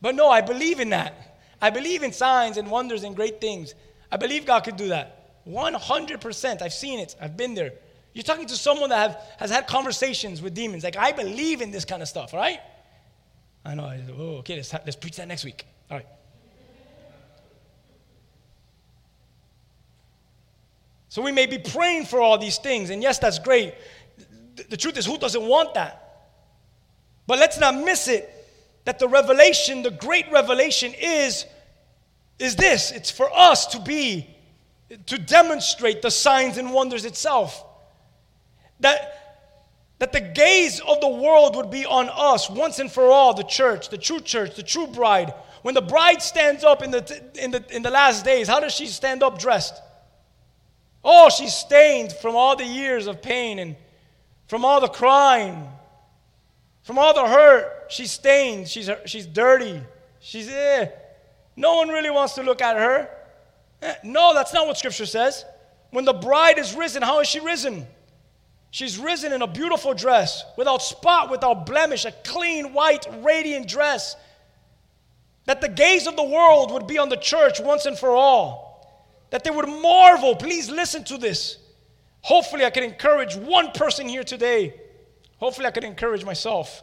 But no, I believe in that. I believe in signs and wonders and great things. I believe God could do that. 100%. I've seen it. I've been there. You're talking to someone that have, has had conversations with demons. Like, I believe in this kind of stuff, right? I know. I, oh, okay, let's, let's preach that next week. All right. So we may be praying for all these things, and yes, that's great. The, the truth is, who doesn't want that? But let's not miss it that the revelation, the great revelation, is, is this it's for us to be, to demonstrate the signs and wonders itself. That that the gaze of the world would be on us once and for all, the church, the true church, the true bride. When the bride stands up in the, in the, in the last days, how does she stand up dressed? Oh, she's stained from all the years of pain and from all the crying, from all the hurt. She's stained, she's, she's dirty, she's eh. No one really wants to look at her. Eh, no, that's not what Scripture says. When the bride is risen, how is she risen? She's risen in a beautiful dress, without spot, without blemish, a clean, white, radiant dress. That the gaze of the world would be on the church once and for all. That they would marvel. Please listen to this. Hopefully, I can encourage one person here today. Hopefully, I can encourage myself.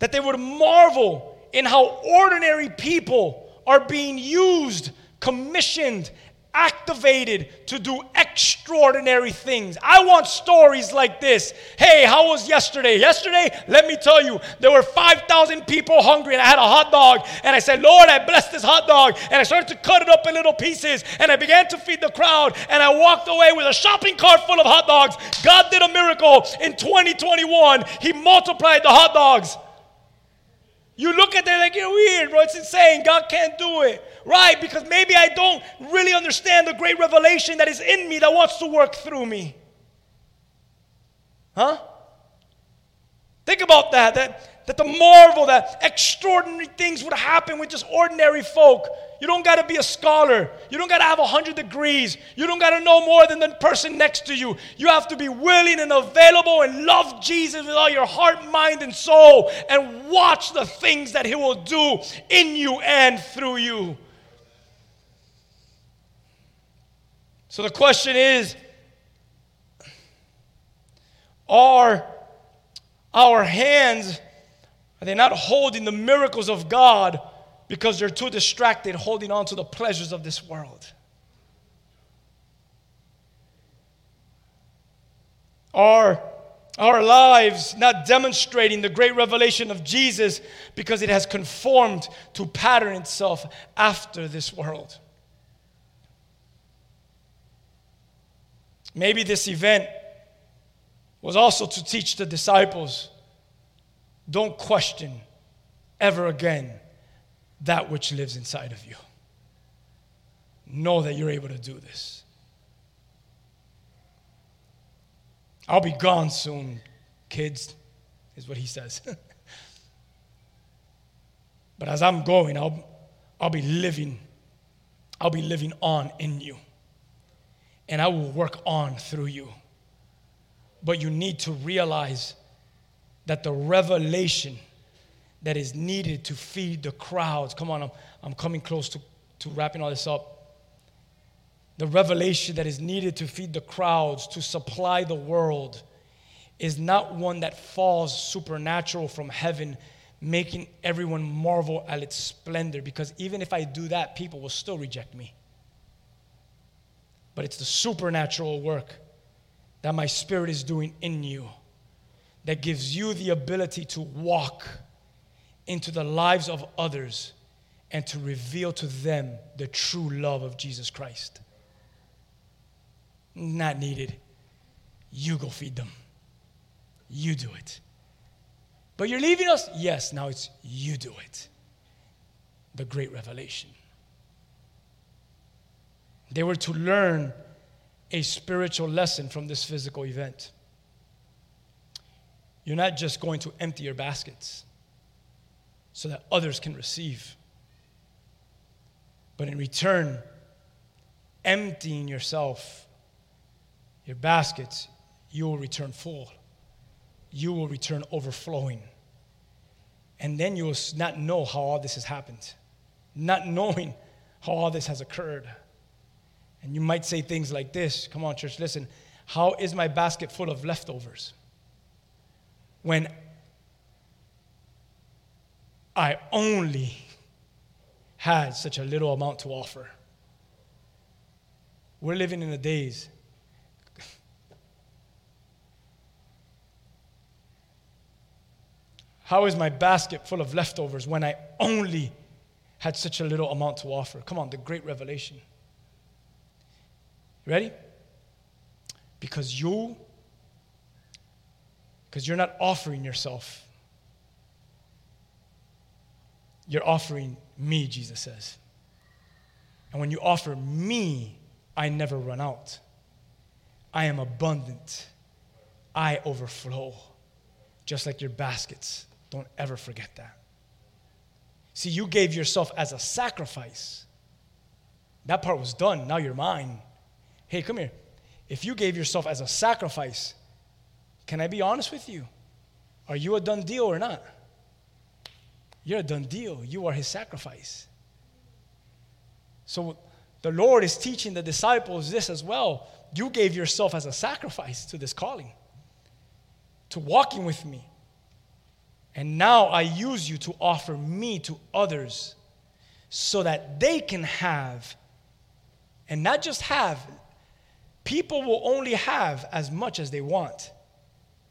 That they would marvel in how ordinary people are being used, commissioned, activated to do extraordinary things. I want stories like this. Hey, how was yesterday? Yesterday, let me tell you, there were 5,000 people hungry and I had a hot dog and I said, "Lord, I bless this hot dog." And I started to cut it up in little pieces and I began to feed the crowd and I walked away with a shopping cart full of hot dogs. God did a miracle in 2021. He multiplied the hot dogs. You look at that like you're weird, bro. It's insane. God can't do it. Right? Because maybe I don't really understand the great revelation that is in me that wants to work through me. Huh? Think about that. That, that the marvel, that extraordinary things would happen with just ordinary folk. You don't got to be a scholar. You don't got to have 100 degrees. You don't got to know more than the person next to you. You have to be willing and available and love Jesus with all your heart, mind, and soul and watch the things that He will do in you and through you. So the question is are our hands are they not holding the miracles of God because they're too distracted holding on to the pleasures of this world. Are our lives not demonstrating the great revelation of Jesus because it has conformed to pattern itself after this world? Maybe this event was also to teach the disciples don't question ever again that which lives inside of you. Know that you're able to do this. I'll be gone soon, kids, is what he says. but as I'm going, I'll, I'll be living, I'll be living on in you. And I will work on through you. But you need to realize that the revelation that is needed to feed the crowds. Come on, I'm, I'm coming close to, to wrapping all this up. The revelation that is needed to feed the crowds, to supply the world, is not one that falls supernatural from heaven, making everyone marvel at its splendor. Because even if I do that, people will still reject me. But it's the supernatural work that my spirit is doing in you that gives you the ability to walk into the lives of others and to reveal to them the true love of Jesus Christ. Not needed. You go feed them. You do it. But you're leaving us? Yes, now it's you do it. The great revelation. They were to learn a spiritual lesson from this physical event. You're not just going to empty your baskets so that others can receive, but in return, emptying yourself, your baskets, you will return full. You will return overflowing. And then you will not know how all this has happened, not knowing how all this has occurred. And you might say things like this Come on, church, listen. How is my basket full of leftovers? When I only had such a little amount to offer. We're living in the days. How is my basket full of leftovers when I only had such a little amount to offer? Come on, the great revelation. Ready? Because you, because you're not offering yourself. You're offering me, Jesus says. And when you offer me, I never run out. I am abundant. I overflow. Just like your baskets. Don't ever forget that. See, you gave yourself as a sacrifice. That part was done. Now you're mine. Hey, come here. If you gave yourself as a sacrifice, can I be honest with you? Are you a done deal or not? You're a done deal. You are his sacrifice. So the Lord is teaching the disciples this as well. You gave yourself as a sacrifice to this calling, to walking with me. And now I use you to offer me to others so that they can have, and not just have, people will only have as much as they want.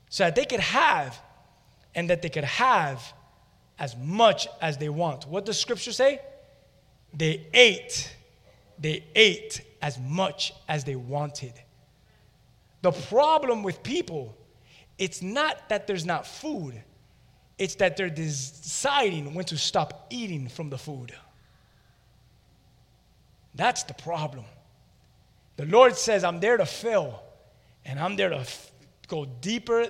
So that they could have, and that they could have as much as they want. What does scripture say? They ate. They ate as much as they wanted. The problem with people, it's not that there's not food, it's that they're deciding when to stop eating from the food. That's the problem. The Lord says, I'm there to fill, and I'm there to go deeper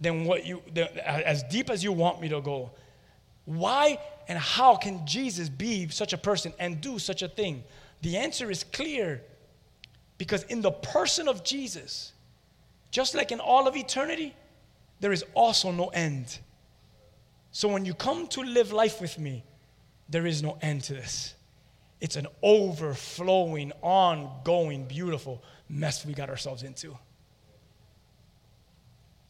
than what you, as deep as you want me to go. Why and how can Jesus be such a person and do such a thing? The answer is clear because in the person of Jesus, just like in all of eternity, there is also no end. So when you come to live life with me, there is no end to this. It's an overflowing, ongoing, beautiful mess we got ourselves into.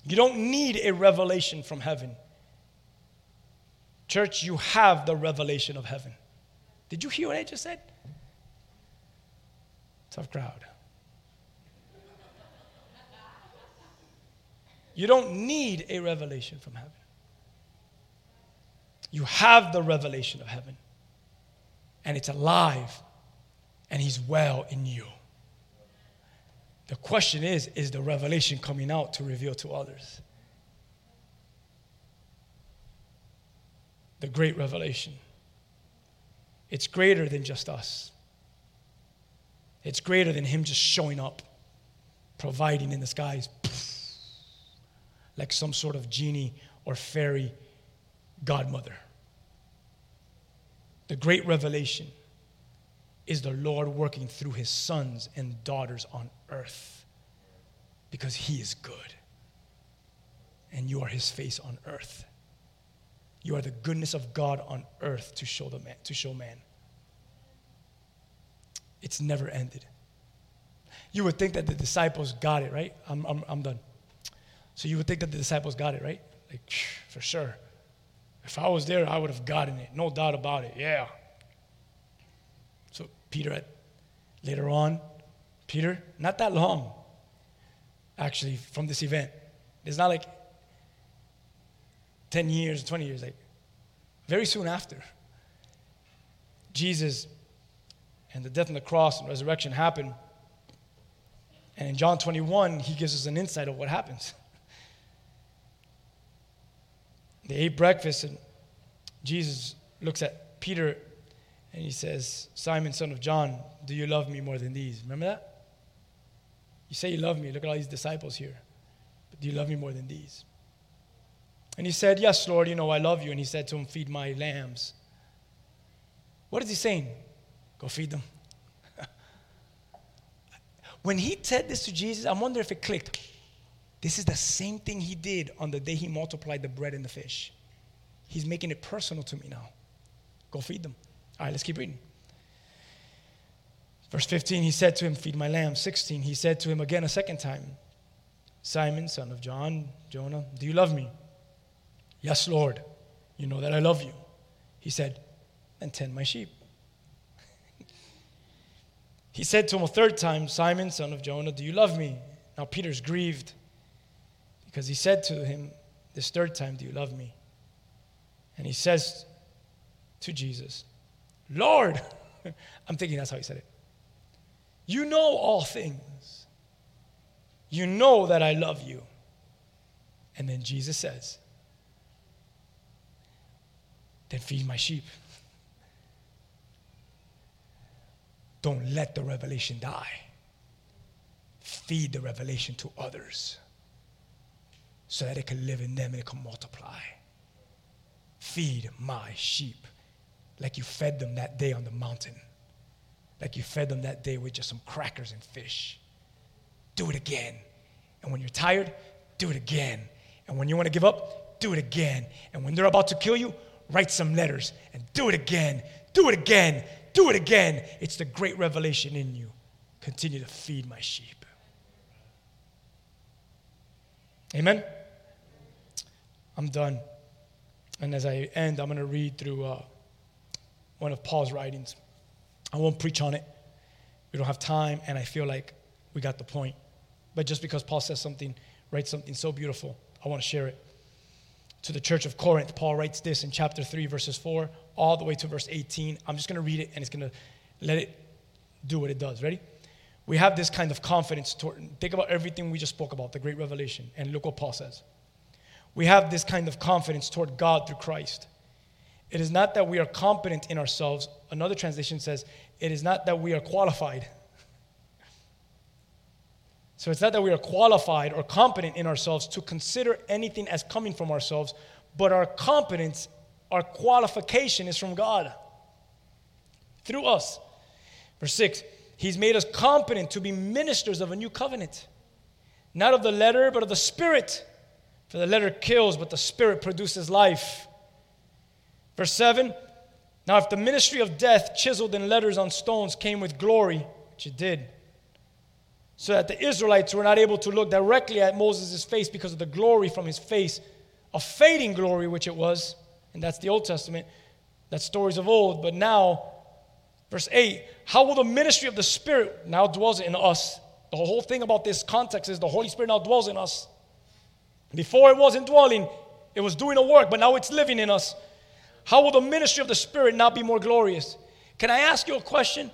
You don't need a revelation from heaven. Church, you have the revelation of heaven. Did you hear what I just said? Tough crowd. You don't need a revelation from heaven. You have the revelation of heaven and it's alive and he's well in you. The question is is the revelation coming out to reveal to others? The great revelation. It's greater than just us. It's greater than him just showing up, providing in the skies, like some sort of genie or fairy godmother. The great revelation is the Lord working through his sons and daughters on earth because he is good. And you are his face on earth. You are the goodness of God on earth to show, the man, to show man. It's never ended. You would think that the disciples got it, right? I'm, I'm, I'm done. So you would think that the disciples got it, right? Like, for sure. If I was there, I would have gotten it. No doubt about it. Yeah. So Peter, later on, Peter, not that long, actually, from this event. It's not like 10 years, 20 years, like very soon after. Jesus and the death on the cross and resurrection happened. And in John 21, he gives us an insight of what happens. They ate breakfast, and Jesus looks at Peter and he says, Simon, son of John, do you love me more than these? Remember that? You say you love me. Look at all these disciples here. But do you love me more than these? And he said, Yes, Lord, you know I love you. And he said to him, Feed my lambs. What is he saying? Go feed them. when he said this to Jesus, I wonder if it clicked. This is the same thing he did on the day he multiplied the bread and the fish. He's making it personal to me now. Go feed them. All right, let's keep reading. Verse 15, he said to him, Feed my lambs. 16, he said to him again a second time, Simon, son of John, Jonah, do you love me? Yes, Lord. You know that I love you. He said, Then tend my sheep. he said to him a third time, Simon, son of Jonah, do you love me? Now Peter's grieved because he said to him this third time, Do you love me? And he says to Jesus, Lord, I'm thinking that's how he said it. You know all things. You know that I love you. And then Jesus says, Then feed my sheep. Don't let the revelation die. Feed the revelation to others so that it can live in them and it can multiply. Feed my sheep like you fed them that day on the mountain, like you fed them that day with just some crackers and fish. Do it again. And when you're tired, do it again. And when you want to give up, do it again. And when they're about to kill you, write some letters and do it again. Do it again. Do it again. It's the great revelation in you. Continue to feed my sheep. Amen. I'm done. And as I end, I'm going to read through uh, one of Paul's writings. I won't preach on it. We don't have time, and I feel like we got the point. But just because Paul says something, writes something so beautiful, I want to share it. To the church of Corinth, Paul writes this in chapter 3, verses 4, all the way to verse 18. I'm just going to read it, and it's going to let it do what it does. Ready? We have this kind of confidence. Toward, think about everything we just spoke about, the great revelation, and look what Paul says. We have this kind of confidence toward God through Christ. It is not that we are competent in ourselves. Another translation says, it is not that we are qualified. So it's not that we are qualified or competent in ourselves to consider anything as coming from ourselves, but our competence, our qualification is from God through us. Verse 6 He's made us competent to be ministers of a new covenant, not of the letter, but of the Spirit. For the letter kills, but the Spirit produces life. Verse 7 Now, if the ministry of death, chiseled in letters on stones, came with glory, which it did, so that the Israelites were not able to look directly at Moses' face because of the glory from his face, a fading glory, which it was, and that's the Old Testament, that's stories of old, but now, verse 8, how will the ministry of the Spirit now dwells in us? The whole thing about this context is the Holy Spirit now dwells in us. Before it wasn't dwelling, it was doing a work, but now it's living in us. How will the ministry of the Spirit not be more glorious? Can I ask you a question?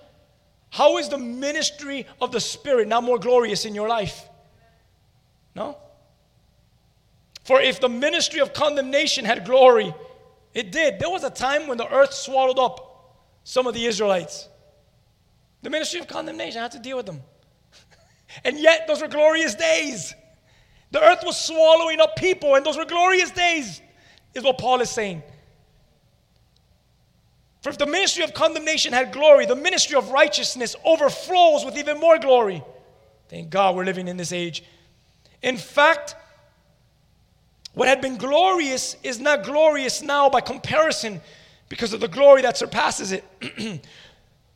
How is the ministry of the Spirit not more glorious in your life? No? For if the ministry of condemnation had glory, it did. There was a time when the earth swallowed up some of the Israelites. The ministry of condemnation had to deal with them. and yet, those were glorious days. The earth was swallowing up people, and those were glorious days, is what Paul is saying. For if the ministry of condemnation had glory, the ministry of righteousness overflows with even more glory. Thank God we're living in this age. In fact, what had been glorious is not glorious now by comparison because of the glory that surpasses it.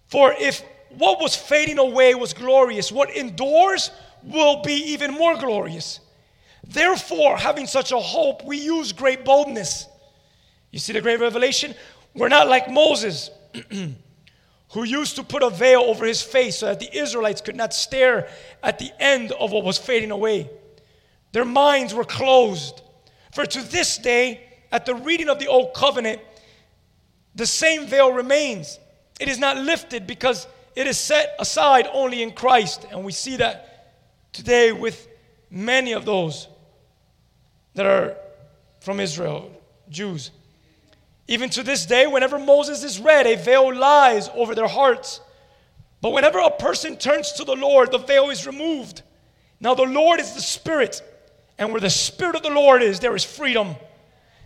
For if what was fading away was glorious, what endures will be even more glorious. Therefore, having such a hope, we use great boldness. You see the great revelation? We're not like Moses, who used to put a veil over his face so that the Israelites could not stare at the end of what was fading away. Their minds were closed. For to this day, at the reading of the Old Covenant, the same veil remains. It is not lifted because it is set aside only in Christ. And we see that today with many of those that are from Israel, Jews. Even to this day, whenever Moses is read, a veil lies over their hearts. But whenever a person turns to the Lord, the veil is removed. Now, the Lord is the Spirit, and where the Spirit of the Lord is, there is freedom.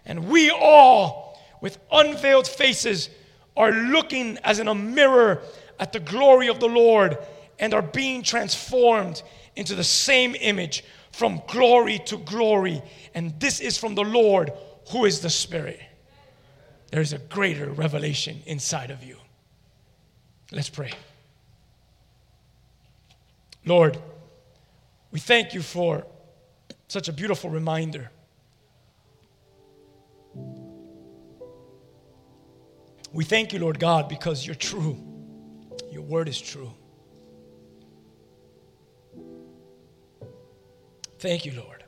And we all, with unveiled faces, are looking as in a mirror at the glory of the Lord and are being transformed into the same image from glory to glory. And this is from the Lord who is the Spirit. There's a greater revelation inside of you. Let's pray. Lord, we thank you for such a beautiful reminder. We thank you, Lord God, because you're true. Your word is true. Thank you, Lord.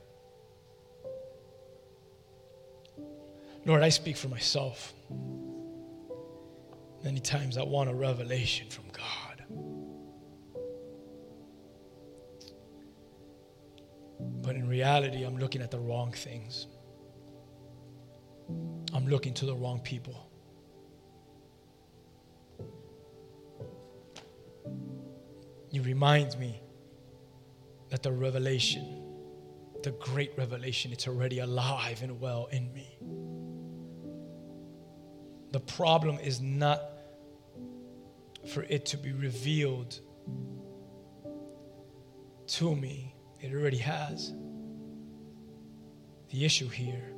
Lord, I speak for myself. Many times I want a revelation from God. But in reality, I'm looking at the wrong things. I'm looking to the wrong people. You remind me that the revelation, the great revelation, it's already alive and well in me. The problem is not for it to be revealed to me, it already has. The issue here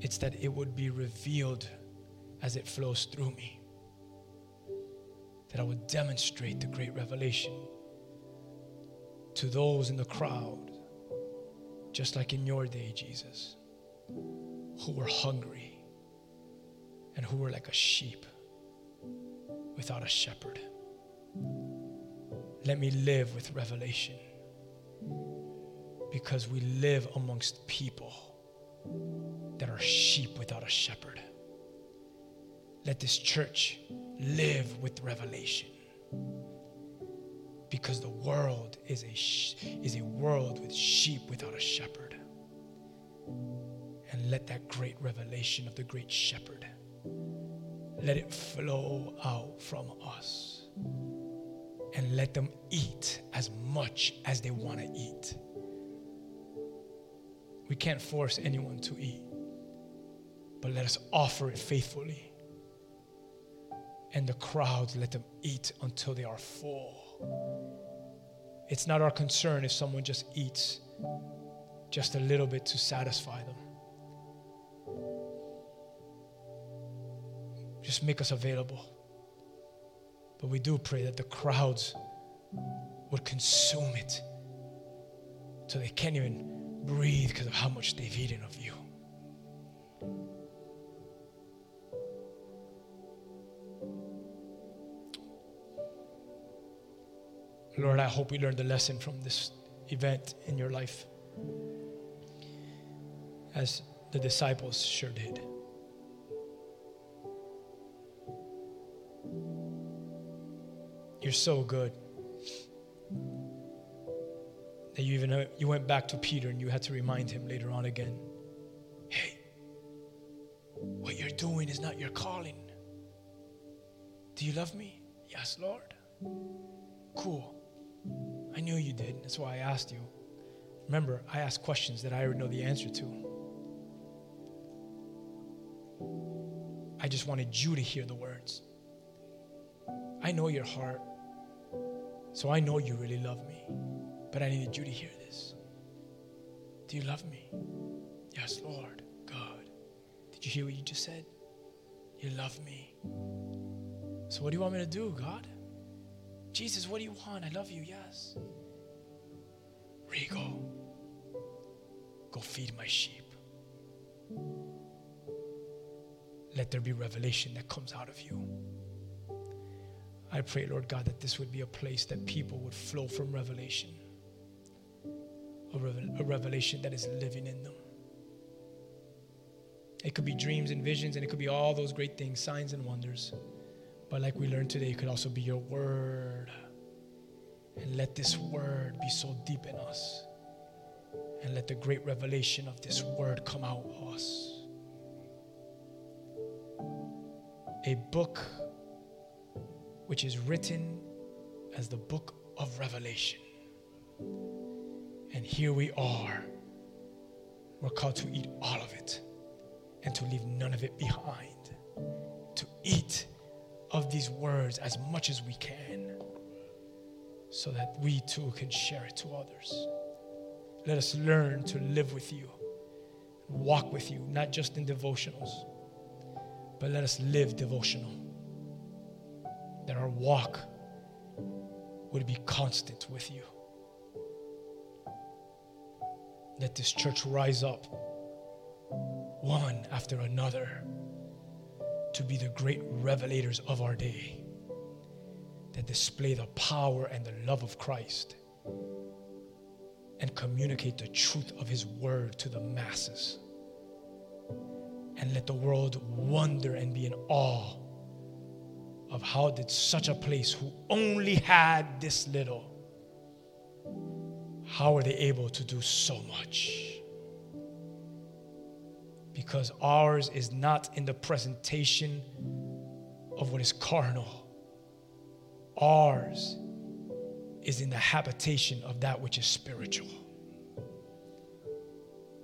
it's that it would be revealed as it flows through me. That I would demonstrate the great revelation to those in the crowd, just like in your day, Jesus, who were hungry and who were like a sheep without a shepherd. Let me live with revelation because we live amongst people that are sheep without a shepherd. Let this church live with revelation because the world is a, sh- is a world with sheep without a shepherd. And let that great revelation of the great shepherd let it flow out from us. And let them eat as much as they want to eat. We can't force anyone to eat, but let us offer it faithfully. And the crowds, let them eat until they are full. It's not our concern if someone just eats just a little bit to satisfy them. Just make us available. But we do pray that the crowds would consume it so they can't even breathe because of how much they've eaten of you. Lord, I hope we learned the lesson from this event in your life, as the disciples sure did. You're so good. That you even you went back to Peter and you had to remind him later on again. Hey, what you're doing is not your calling. Do you love me? Yes, Lord. Cool. I knew you did. That's why I asked you. Remember, I asked questions that I already know the answer to. I just wanted you to hear the words. I know your heart. So I know you really love me, but I needed you to hear this. Do you love me? Yes, Lord. God. Did you hear what you just said? You love me. So what do you want me to do, God? Jesus, what do you want? I love you, yes. Rigo, go feed my sheep. Let there be revelation that comes out of you. I pray, Lord God, that this would be a place that people would flow from revelation, a, revel- a revelation that is living in them. It could be dreams and visions, and it could be all those great things, signs and wonders. But like we learned today, it could also be your word. And let this word be so deep in us. And let the great revelation of this word come out of us. A book which is written as the book of Revelation. And here we are. We're called to eat all of it and to leave none of it behind. To eat of these words as much as we can so that we too can share it to others. Let us learn to live with you, walk with you, not just in devotionals, but let us live devotional. That our walk would be constant with you. Let this church rise up one after another to be the great revelators of our day that display the power and the love of Christ and communicate the truth of His word to the masses. And let the world wonder and be in awe of how did such a place who only had this little how are they able to do so much? Because ours is not in the presentation of what is carnal. Ours is in the habitation of that which is spiritual.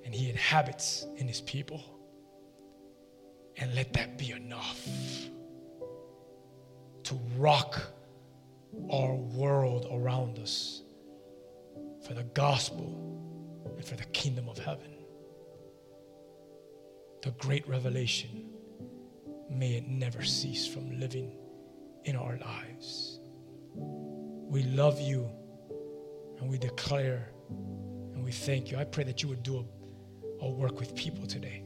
And he inhabits in his people. And let that be enough to rock our world around us for the gospel and for the kingdom of heaven. The great revelation, may it never cease from living in our lives. We love you and we declare and we thank you. I pray that you would do a, a work with people today.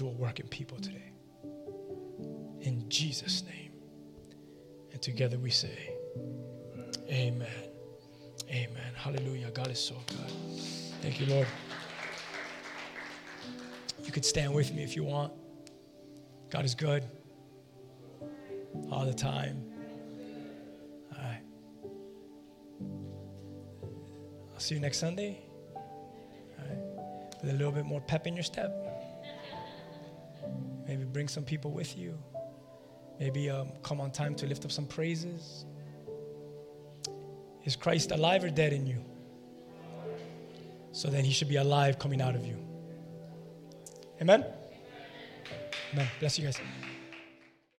Do a work in people today. In Jesus' name. And together we say, Amen. Amen. Hallelujah. God is so good. Thank you, Lord. You could stand with me if you want. God is good all the time. All right. I'll see you next Sunday. All right. With a little bit more pep in your step. Maybe bring some people with you. Maybe um, come on time to lift up some praises. Is Christ alive or dead in you? So then he should be alive coming out of you. Amen? Amen. Bless you guys.